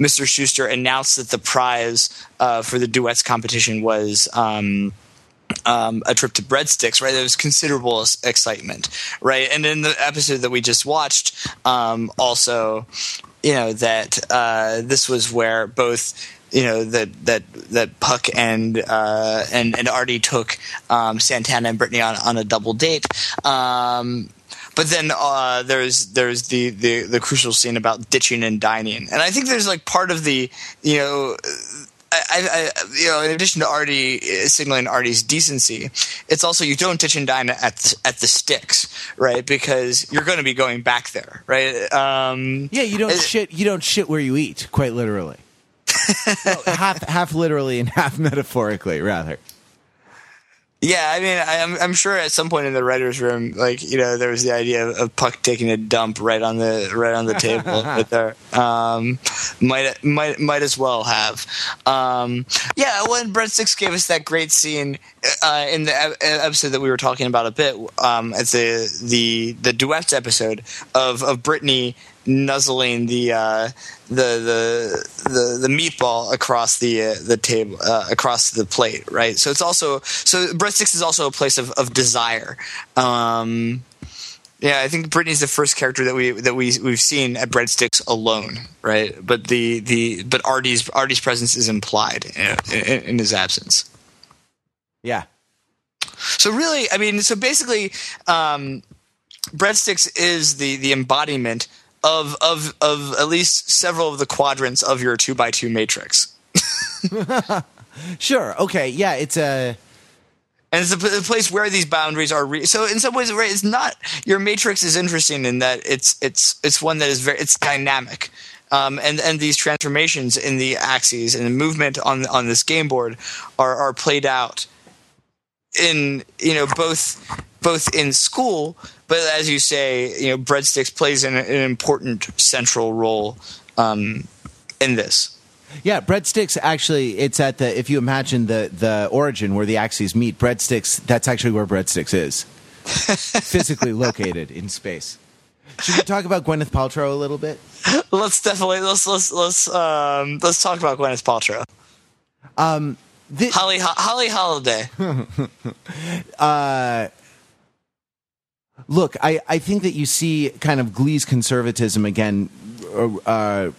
Mr. Schuester announced that the prize uh, for the duets competition was. Um, um, a trip to breadsticks, right? There was considerable excitement, right? And in the episode that we just watched, um, also, you know, that uh, this was where both you know that that that Puck and uh, and and Artie took um, Santana and Brittany on on a double date. Um, but then uh, there's there's the, the the crucial scene about ditching and dining, and I think there's like part of the you know I, I, you know, in addition to Artie uh, signaling Artie's decency, it's also you don't ditch and dine at the, at the sticks, right? Because you're going to be going back there, right? Um, yeah, you don't shit. You don't shit where you eat, quite literally. well, half half literally and half metaphorically, rather. Yeah, I mean, I, am I'm sure at some point in the writers' room, like you know, there was the idea of, of Puck taking a dump right on the right on the table. but there, um, might might might as well have. Um, yeah, when Breadsticks gave us that great scene uh, in the episode that we were talking about a bit, um, at the the the duets episode of of Brittany nuzzling the uh, the, the the the meatball across the uh, the table uh, across the plate, right? So it's also so breadsticks is also a place of of desire. Um, yeah, I think Brittany's the first character that we that we we've seen at breadsticks alone, right? But the the but Artie's Artie's presence is implied in, in, in his absence. Yeah. So really, I mean, so basically, um, breadsticks is the the embodiment of of of at least several of the quadrants of your two by two matrix. sure. Okay. Yeah. It's a. And it's a, a place where these boundaries are. Re- so in some ways, right? It's not your matrix is interesting in that it's it's it's one that is very it's dynamic. Um, and and these transformations in the axes and the movement on on this game board are are played out in you know both both in school but as you say, you know, breadsticks plays an, an important central role um, in this. Yeah, breadsticks actually it's at the if you imagine the the origin where the axes meet, breadsticks that's actually where breadsticks is. physically located in space. Should we talk about Gwyneth Paltrow a little bit? Let's definitely let's let's let's um let's talk about Gwyneth Paltrow. Um the, Holly Holly Holliday. uh Look, I, I think that you see kind of Glee's conservatism again uh,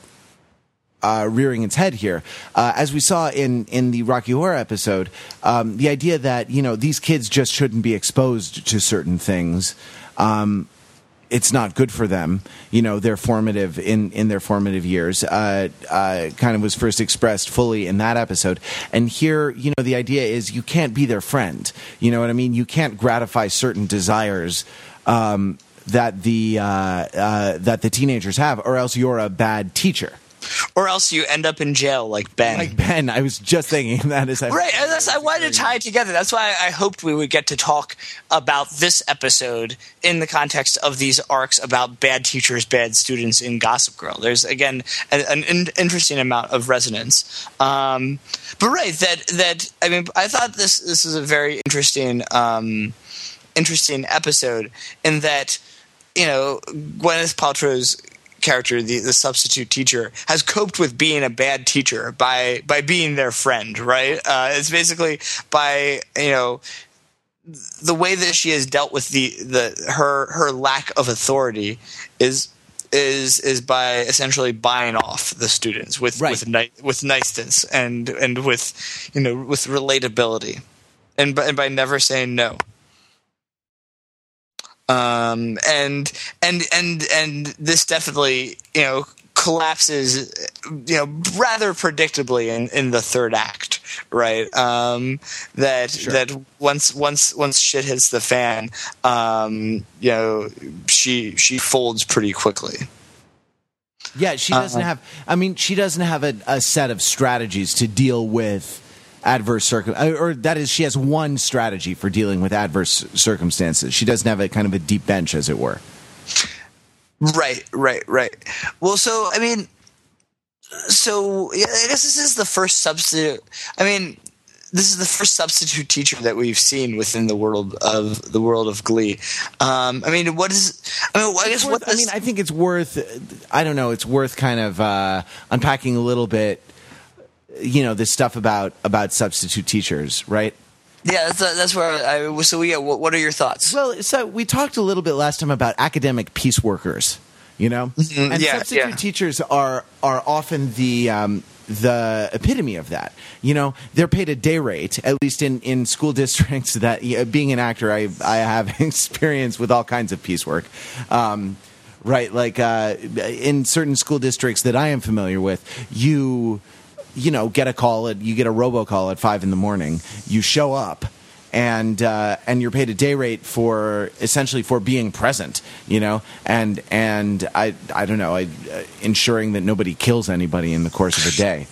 uh, rearing its head here. Uh, as we saw in, in the Rocky Horror episode, um, the idea that, you know, these kids just shouldn't be exposed to certain things. Um, it's not good for them. You know, their formative in in their formative years. Uh, uh, kind of was first expressed fully in that episode, and here, you know, the idea is you can't be their friend. You know what I mean? You can't gratify certain desires. Um, that the uh, uh that the teenagers have, or else you're a bad teacher or else you end up in jail like Ben. Like Ben, I was just thinking that is right. And that's, I wanted to tie it together. That's why I hoped we would get to talk about this episode in the context of these arcs about bad teachers, bad students in Gossip Girl. There's again an, an interesting amount of resonance. Um, but right, that that I mean, I thought this this is a very interesting um, interesting episode in that you know Gwyneth Paltrow's character, the, the substitute teacher, has coped with being a bad teacher by by being their friend, right? Uh, it's basically by you know the way that she has dealt with the the her her lack of authority is is is by essentially buying off the students with Right. with ni- with niceness and and with you know with relatability and by, and by never saying no um and and and and this definitely you know collapses you know rather predictably in in the third act right? Um that that once once once shit hits the fan um you know she she folds pretty quickly. Yeah, she doesn't have. I mean, she doesn't have a, a set of strategies to deal with adverse circum, or that is, she has one strategy for dealing with adverse circumstances. She doesn't have a kind of a deep bench, as it were. Right, right, right. Well, so I mean, so yeah, I guess this is the first substitute. I mean, this is the first substitute teacher that we've seen within the world of the world of Glee. Um, I mean, what is? I mean, I guess It's what worth- I mean, I think it's worth. I don't know. It's worth kind of uh, unpacking a little bit. You know, this stuff about about substitute teachers, right? yeah, that's, that's where I. So yeah, what, what are your thoughts? Well, so we talked a little bit last time about academic peace workers, you know, and Mm-hmm. yeah, substitute yeah. teachers are are often the um, the epitome of that. You know, they're paid a day rate, at least in, in school districts. That being an actor, I I have experience with all kinds of piecework. Um, right, like uh, in certain school districts that I am familiar with, you you know get a call at you get a robocall at five in the morning. You show up and uh, and you're paid a day rate for essentially for being present, you know, and and I I don't know, I, uh, ensuring that nobody kills anybody in the course of a day.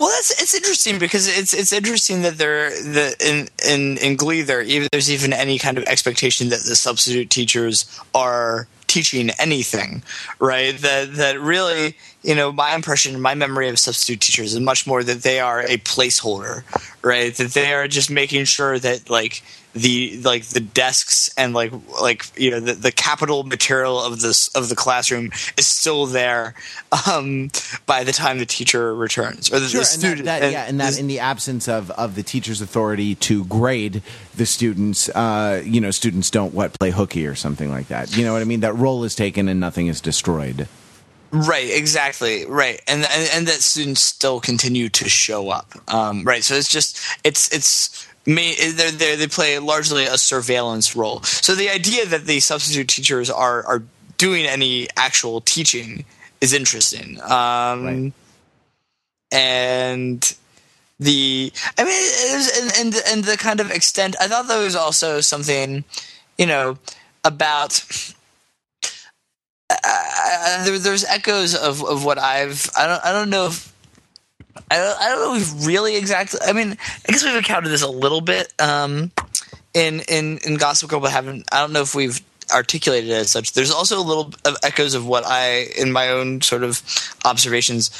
Well, that's it's interesting because it's it's interesting that there the in in in Glee there even there's even any kind of expectation that the substitute teachers are teaching anything, right? That that really you know my impression, my memory of substitute teachers is much more that they are a placeholder, right? That they are just making sure that like the like the desks and like like you know the, the capital material of this of the classroom is still there um, by the time the teacher returns or the, Sure, the and student that, that yeah, and that this- in the absence of, of the teacher's authority to grade the students, uh, you know, students don't what play hooky or something like that. You know what I mean? That role is taken and nothing is destroyed. Right exactly right and, and and that students still continue to show up um, right so it's just it's it's me they're, they're, they play largely a surveillance role so the idea that the substitute teachers are are doing any actual teaching is interesting um, Right. and the I mean, it was, and, and and the kind of extent. I thought there was also something, you know, about. There, there's echoes of, of what I've. I don't. I don't know if. I don't, I don't know if really exactly. I mean, I guess we've encountered this a little bit um, in in in Gossip Girl, but haven't. I don't know if we've articulated it as such. There's also a little of echoes of what I, in my own sort of observations,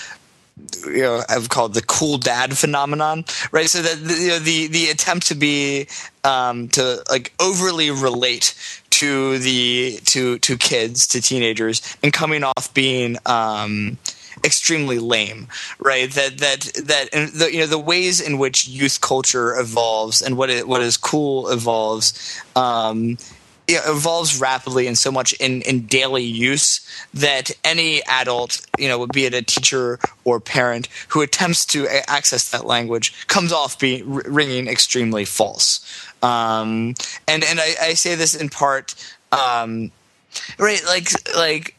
you know I've called the cool dad phenomenon, right? So that you know, the the attempt to be um, to like overly relate to the to to kids to teenagers and coming off being um, extremely lame, right? That that that and the you know the ways in which youth culture evolves and what it, what is cool evolves. Um, it evolves rapidly and so much in, in daily use that any adult, you know, be it a teacher or parent who attempts to access that language comes off being ringing extremely false. Um, and and I, I say this in part, um, right? Like like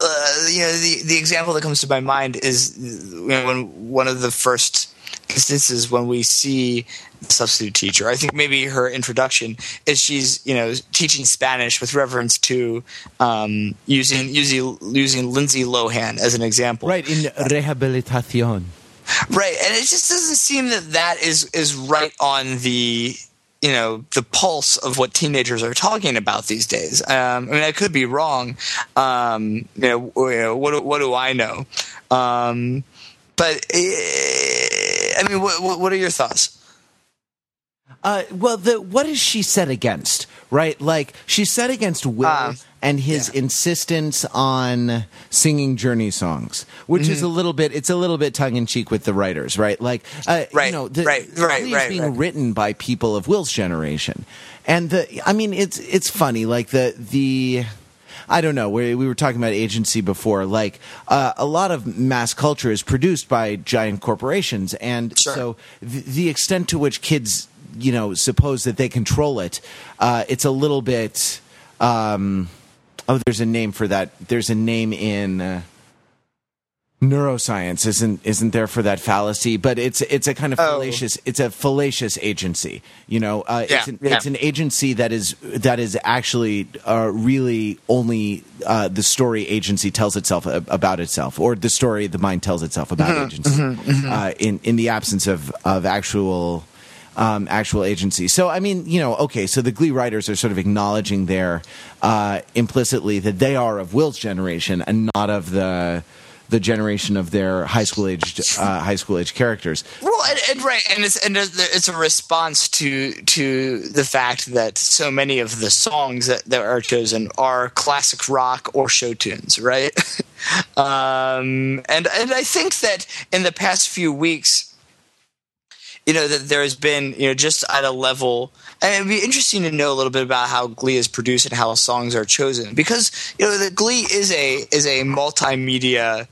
uh, you know, the the example that comes to my mind is you know, when one of the first instances when we see the substitute teacher. I think maybe her introduction is she's you know teaching Spanish with reference to um, using using using Lindsay Lohan as an example. Right in rehabilitación. Right, and it just doesn't seem that that is is right on the you know the pulse of what teenagers are talking about these days. Um, I mean, I could be wrong. Um, you know, you know, what do- what do I know? Um, but eh, I mean, what, what are your thoughts? Uh, well, the what is she set against? right? Like she's set against Will Uh, and his yeah. insistence on singing Journey songs, which Mm-hmm. is a little bit it's a little bit tongue in cheek with the writers, right? Like, uh, you know, the, right, right, right, being right. written by people of Will's generation, and the I mean, it's it's funny, like the the. I don't know. We, we were talking about agency before. Like uh, a lot of mass culture is produced by giant corporations, and Sure. so the, the extent to which kids, you know, suppose that they control it, uh, it's a little bit. Um, oh, there's a name for that. There's a name in. Uh, neuroscience isn't isn't there for that fallacy but it's it's a kind of Oh. fallacious it's a fallacious agency you know uh, Yeah, it's an, yeah. it's an agency that is that is actually uh, really only uh, the story agency tells itself about itself or the story the mind tells itself about Mm-hmm, agency Uh, in in the absence of of actual um, actual agency. So, I mean, you know, okay, so the Glee writers are sort of acknowledging there uh, implicitly that they are of Will's generation and not of the the generation of their high school aged uh, high school age characters. Well, and, and right, and it's and it's a response to to the fact that so many of the songs that, that are chosen are classic rock or show tunes, right? um, and and I think that in the past few weeks, you know, that there has been you know just at a level. And it'd be interesting to know a little bit about how Glee is produced and how songs are chosen, because you know, the Glee is a is a multimedia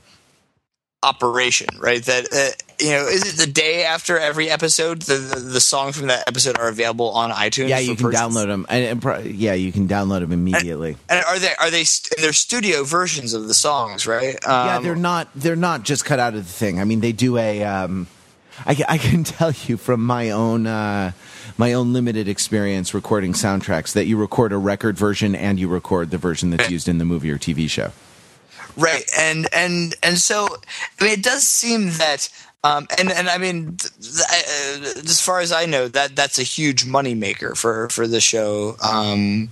operation, right? That uh, you know, is it the day after every episode the, the the songs from that episode are available on iTunes? Yeah, you can purchase? download them. And, and pro- yeah, you can download them immediately. And are they are they st- and they're studio versions of the songs, right? Um, yeah, they're not they're not just cut out of the thing. I mean, they do a. Um, I, I can tell you from my own uh, my own limited experience recording soundtracks that you record a record version and you record the version that's used in the movie or TV show. Right and and and so i mean it does seem that um and and i mean th- th- uh, as far as i know that that's a huge money maker for for the show um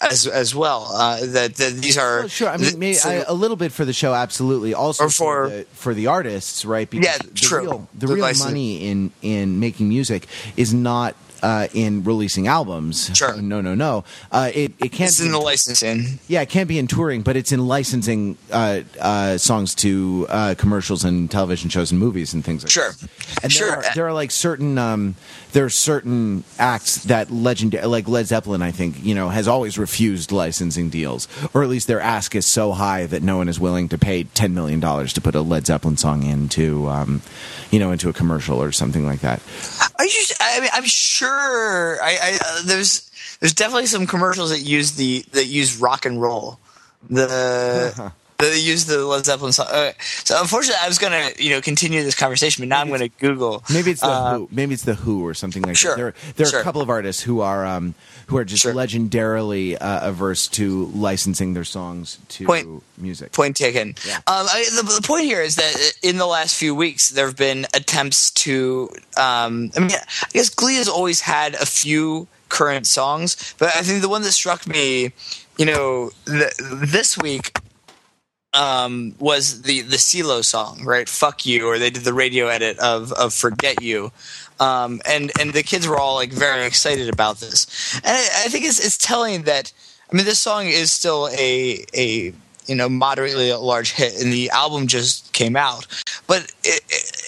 as as well uh that, that these are Well, sure. I mean, maybe, so- I, a little bit for the show, absolutely. Also Or for- the, for the artists, right? Because Yeah, the true. Real, the The real license- money in in making music is not uh, in releasing albums. Sure. No, no, no. Uh, it it can't. it's be in the licensing Yeah, it can't be in touring, but it's in licensing uh, uh, songs to uh, commercials and television shows and movies and things like Sure. that. And Sure. there are, there are like certain um, there are certain acts that legendary like Led Zeppelin, I think, you know, has always refused licensing deals, or at least their ask is so high that no one is willing to pay ten million dollars to put a Led Zeppelin song into, um, you know, into a commercial or something like that. Are you? I mean, I'm sure. I, I uh, there's there's definitely some commercials that use the that use rock and roll. The that use the Led Zeppelin song. Uh, so unfortunately, I was gonna you know continue this conversation, but now I'm gonna Google. Maybe it's the Uh, Who. Maybe it's the Who or something like Sure, that. There, there are sure. a couple of artists who are um, who are just Sure. legendarily uh, averse to licensing their songs to Point- music. Point taken. Yeah. Um, I, the, the point here is that in the last few weeks, there have been attempts to. Um, I mean, I guess Glee has always had a few current songs, but I think the one that struck me, you know, th- this week um, was the the CeeLo song, right? "Fuck You," or they did the radio edit of of "Forget You." Um, and and the kids were all like very excited about this, and I, I think it's it's telling that I mean this song is still a a you know moderately large hit, and the album just came out, but it, it,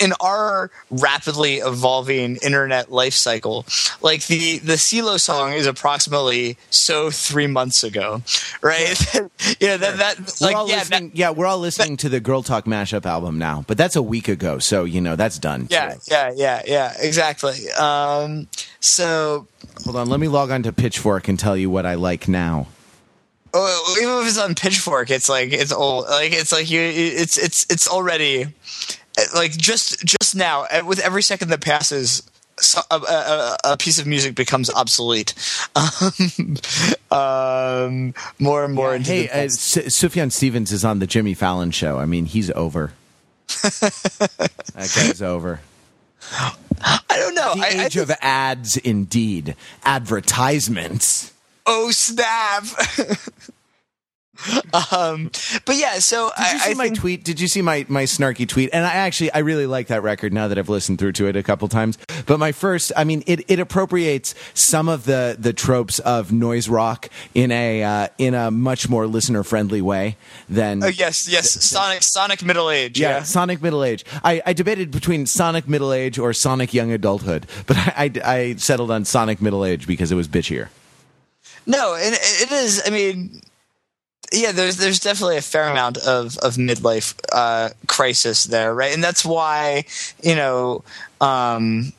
in our rapidly evolving internet life cycle, like the the CeeLo song is approximately so three months ago, right? Yeah, that that We're like yeah, that, yeah, we're all listening to the Girl Talk mashup album now, but that's a week ago, so you know that's done. yeah, too. yeah, yeah, yeah, exactly. Um, so Hold on, let me log on to Pitchfork and tell you what I like now. oh, even if it's on Pitchfork, it's like it's old. Like it's like you, it's it's it's already like just just now uh, with every second that passes. So, a, a, a piece of music becomes obsolete. Um, um, more and more. into Hey, uh, S- Sufjan Stevens is on the Jimmy Fallon show. I mean, he's over. that guy's over. I don't know. The I, I age of ads, indeed. Advertisements. oh snap! um, but yeah, so Did you I, see I my think, tweet? Did you see my, my snarky tweet? And I actually I really like that record now that I've listened through to it a couple times. But my first, I mean, it, it appropriates some of the, the tropes of noise rock in a uh, in a much more listener friendly way than Oh yes, yes, Sonic, Sonic middle age. yeah, Yeah, Sonic middle age. I, I debated between Sonic middle age or Sonic young adulthood, but I, I, I settled on Sonic middle age because it was bitchier. no, and it is. I mean, yeah, there's there's definitely a fair amount of of midlife uh, crisis there, right? And that's why you know. Um,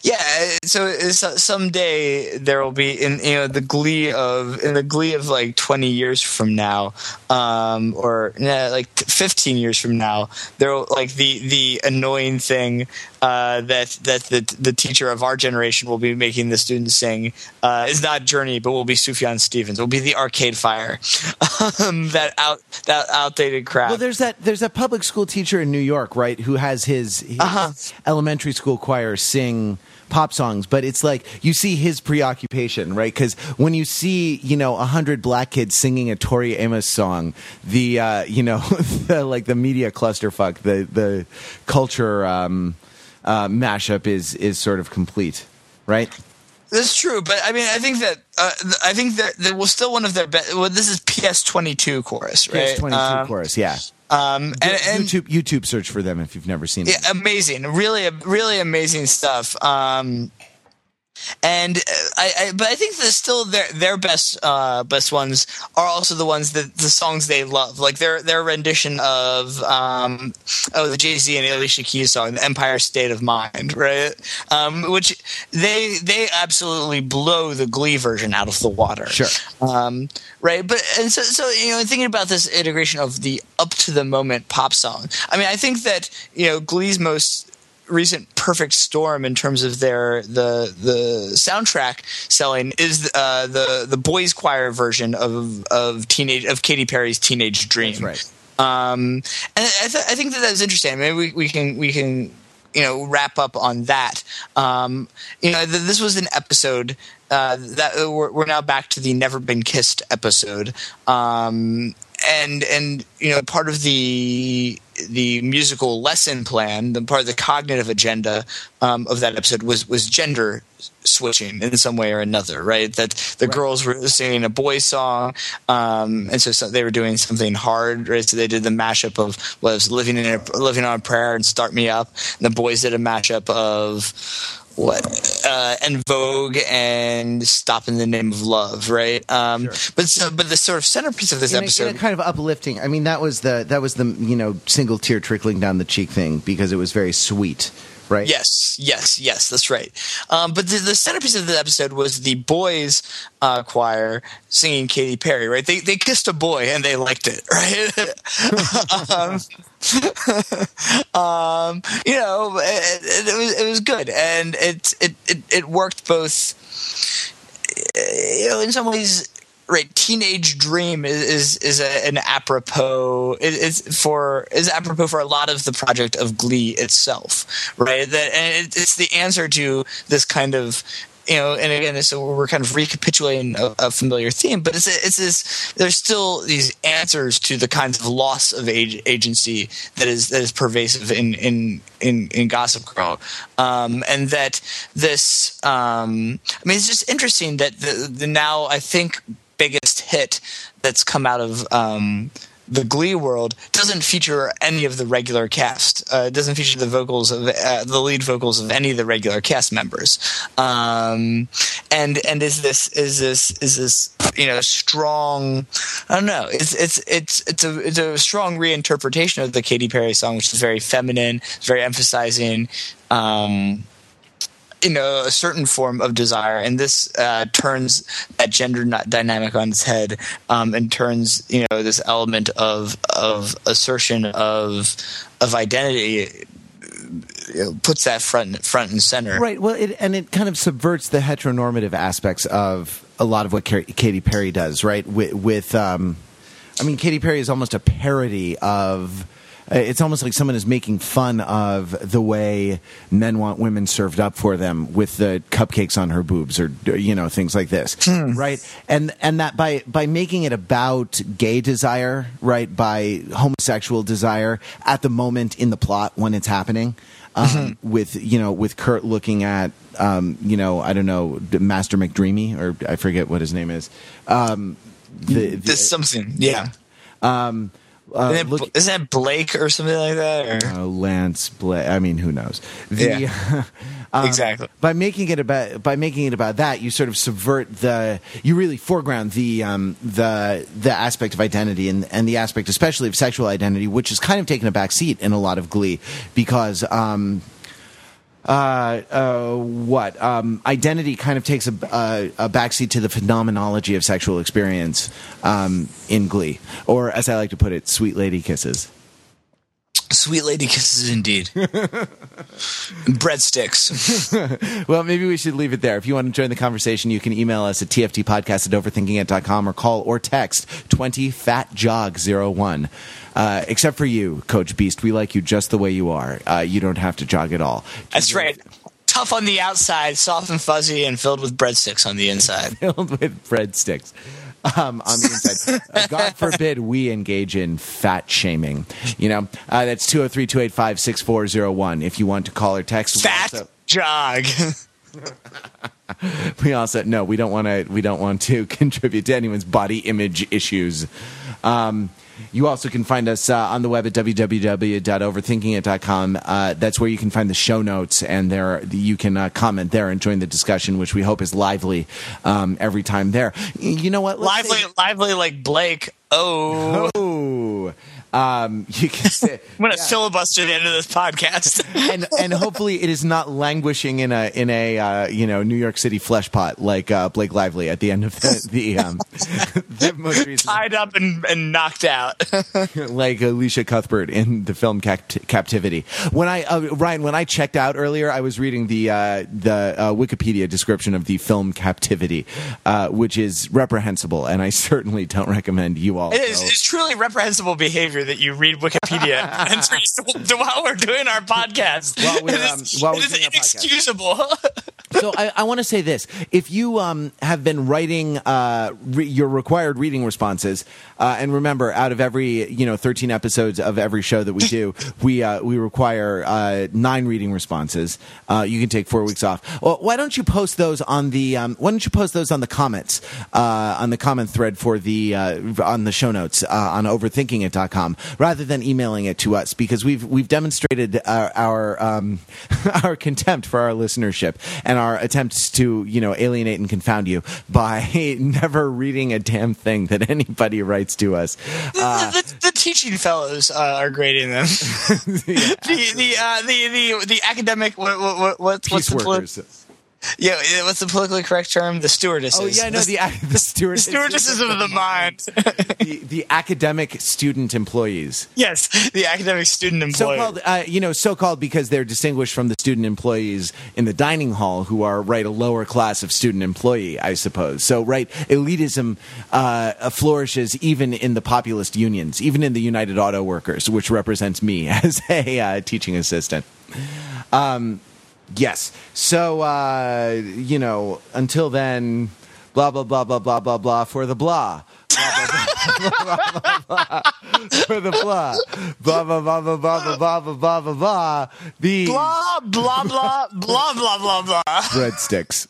yeah, so someday there will be in you know the glee of in the glee of like twenty years from now, um, or nah, like fifteen years from now, there will like the the annoying thing uh, that that the the teacher of our generation will be making the students sing uh, is not Journey, but will be Sufjan Stevens. Will be the Arcade Fire, um, that out that outdated crap. Well, there's that there's a public school teacher in New York, right, who has his, his Uh-huh. elementary school choir sing pop songs, but it's like you see his preoccupation, right? Because when you see you know a hundred black kids singing a Tori Amos song, the uh, you know the, like the media clusterfuck, the the culture um, uh, mashup is is sort of complete, right? That's true, but I mean, I think that uh, I think that that was still one of their best. Well, this is PS twenty two chorus, right? PS twenty two Um, chorus, yeah. Um, and, and YouTube YouTube search for them if you've never seen it. yeah, amazing, really, really amazing stuff. Um, and uh, I, I, but I think that still their their best uh, best ones are also the ones that the songs they love, like their their rendition of um, oh the Jay Z and Alicia Keys song, "The Empire State of Mind," right? Um, which they they absolutely blow the Glee version out of the water. Sure. Um, right, but and so so you know, thinking about this integration of the up to the moment pop song, I mean, I think that you know Glee's most recent perfect storm in terms of their the the soundtrack selling is uh, the the boys choir version of of teenage of Katy Perry's Teenage Dream. That's right. Um, and I, th- I think that that's interesting. Maybe we, we can we can you know wrap up on that. Um, you know, th- this was an episode uh, that uh, we're, we're now back to the Never Been Kissed episode. Um, and and you know part of the the musical lesson plan, the part of the cognitive agenda um, of that episode was was gender switching in some way or another, right? That the girls were singing a boy song, um, and so, so they were doing something hard, right? So they did the mashup of was living in a, living on a prayer and start me up, and the boys did a mashup of what uh, and Vogue and Stop in the Name of Love, right? Um, But so, but the sort of centerpiece of this in a, episode, in a kind of uplifting. I mean, that was the that was the you know single tear trickling down the cheek thing because it was very sweet, right? Yes, yes, yes, that's right. Um, but the, the centerpiece of the episode was the boys' uh, choir singing Katy Perry. Right? They they kissed a boy and they liked it. Right? um, um, you know, it, it, it was it was good, and it it it, it worked both. You know, in some ways. Right, teenage dream is is, is a, an apropos is for is apropos for a lot of the project of Glee itself, right? That and it, it's the answer to this kind of you know, and again, so we're kind of recapitulating a, a familiar theme, but it's it's this. There's still these answers to the kinds of loss of age, agency that is that is pervasive in in in, in Gossip Girl, um, and that this. Um, I mean, it's just interesting that the the now I think biggest hit that's come out of. Um, the Glee world doesn't feature any of the regular cast. Uh, it doesn't feature the vocals of uh, the lead vocals of any of the regular cast members. Um, and and is this is this is this you know strong? I don't know. It's it's it's it's a it's a strong reinterpretation of the Katy Perry song, which is very feminine, very emphasizing. Um, you know a certain form of desire and this uh, turns that gender dynamic on its head um, and turns you know this element of of assertion of of identity puts that front front and center Right. Well, it, and it kind of subverts the heteronormative aspects of a lot of what Car- Katy Perry does, right? With, with um, I mean, Katy Perry is almost a parody of it's almost like someone is making fun of the way men want women served up for them with the cupcakes on her boobs or you know things like this, right? And and that by by making it about gay desire, right, by homosexual desire at the moment in the plot when it's happening, um, with you know with Kurt looking at um, you know I don't know Master McDreamy or I forget what his name is. Um, the, the, This something, yeah. um, uh, Isn't, look- that, isn't that Blake or something like that? Or? uh, Lance Blake. I mean, who knows? The, um, Exactly. By making it about by making it about that, you sort of subvert the. You really foreground the um, the the aspect of identity and and the aspect, especially of sexual identity, which is kind of taken a back seat in a lot of Glee because. Um, uh, uh, what um, identity kind of takes a, a, a backseat to the phenomenology of sexual experience um, in Glee, or as I like to put it, sweet lady kisses. Sweet lady kisses, indeed. Breadsticks. Well, maybe we should leave it there. If you want to join the conversation, you can email us at tftpodcast at overthinkingit.com or call or text 20fatjog01. Uh, except for you, Coach Beiste. We like you just the way you are. Uh, you don't have to jog at all. That's right. Tough on the outside, soft and fuzzy, and filled with breadsticks on the inside. Filled with breadsticks. Um, on the inside. Uh, God forbid we engage in fat shaming. You know, uh, that's 203 285 6401 if you want to call or text. Fat also- jog. we also no we don't want to we don't want to contribute to anyone's body image issues um, you also can find us uh, on the web at www.overthinkingit.com. Uh, that's where you can find the show notes, and there you can uh, comment there and join the discussion, which we hope is lively um, every time there. You know what? Let's lively, lively like Blake. Oh, Oh, um, you can say. I'm gonna filibuster the end of this podcast. and and hopefully it is not languishing in a in a uh, you know New York City flesh pot like uh, Blake Lively at the end of the the, um, the most recent Tied up and, and knocked out. like Elisha Cuthbert in the film Capt- Captivity. When I uh, Ryan, when I checked out earlier, I was reading the uh, the uh, Wikipedia description of the film Captivity, uh, which is reprehensible, and I certainly don't recommend you all. It is. It's truly reprehensible behavior that you read Wikipedia entries while we're doing our podcast. While we're, it is, um, while we're it is doing inexcusable. so I, I want to say this: if you um, have been writing uh, re- your required reading responses, uh, and remember, out of every you know thirteen episodes of every show that we do, we uh, we require uh, nine reading responses. Uh, you can take four weeks off. Well, why don't you post those on the um, Why don't you post those on the comments uh, on the comment thread for the uh, on the show notes uh, on overthinkingit.com rather than emailing it to us because we've we've demonstrated our our, um, our contempt for our listenership and our attempts to you know alienate and confound you by never reading a damn thing that anybody writes to us. Uh, the, the, the teaching fellows uh, are grading them. the the, uh, the the the academic what, what, what, what's Peace the workers. Yeah what's the politically correct term the stewardesses Oh yeah, no, the the, the stewardesses, stewardesses of the mind the, the academic student employees. yes the academic student employees. So called, uh, you know, so called because they're distinguished from the student employees in the dining hall, who are right a lower class of student employee, I suppose. So right, elitism uh, flourishes even in the populist unions, even in the United Auto Workers, which represents me as a uh, teaching assistant. Um, yes. So uh, you know, until then, blah blah blah blah blah blah blah for the blah. for the blah. Blah blah blah blah blah blah blah blah blah blah blah. The blah blah blah blah blah blah blah breadsticks.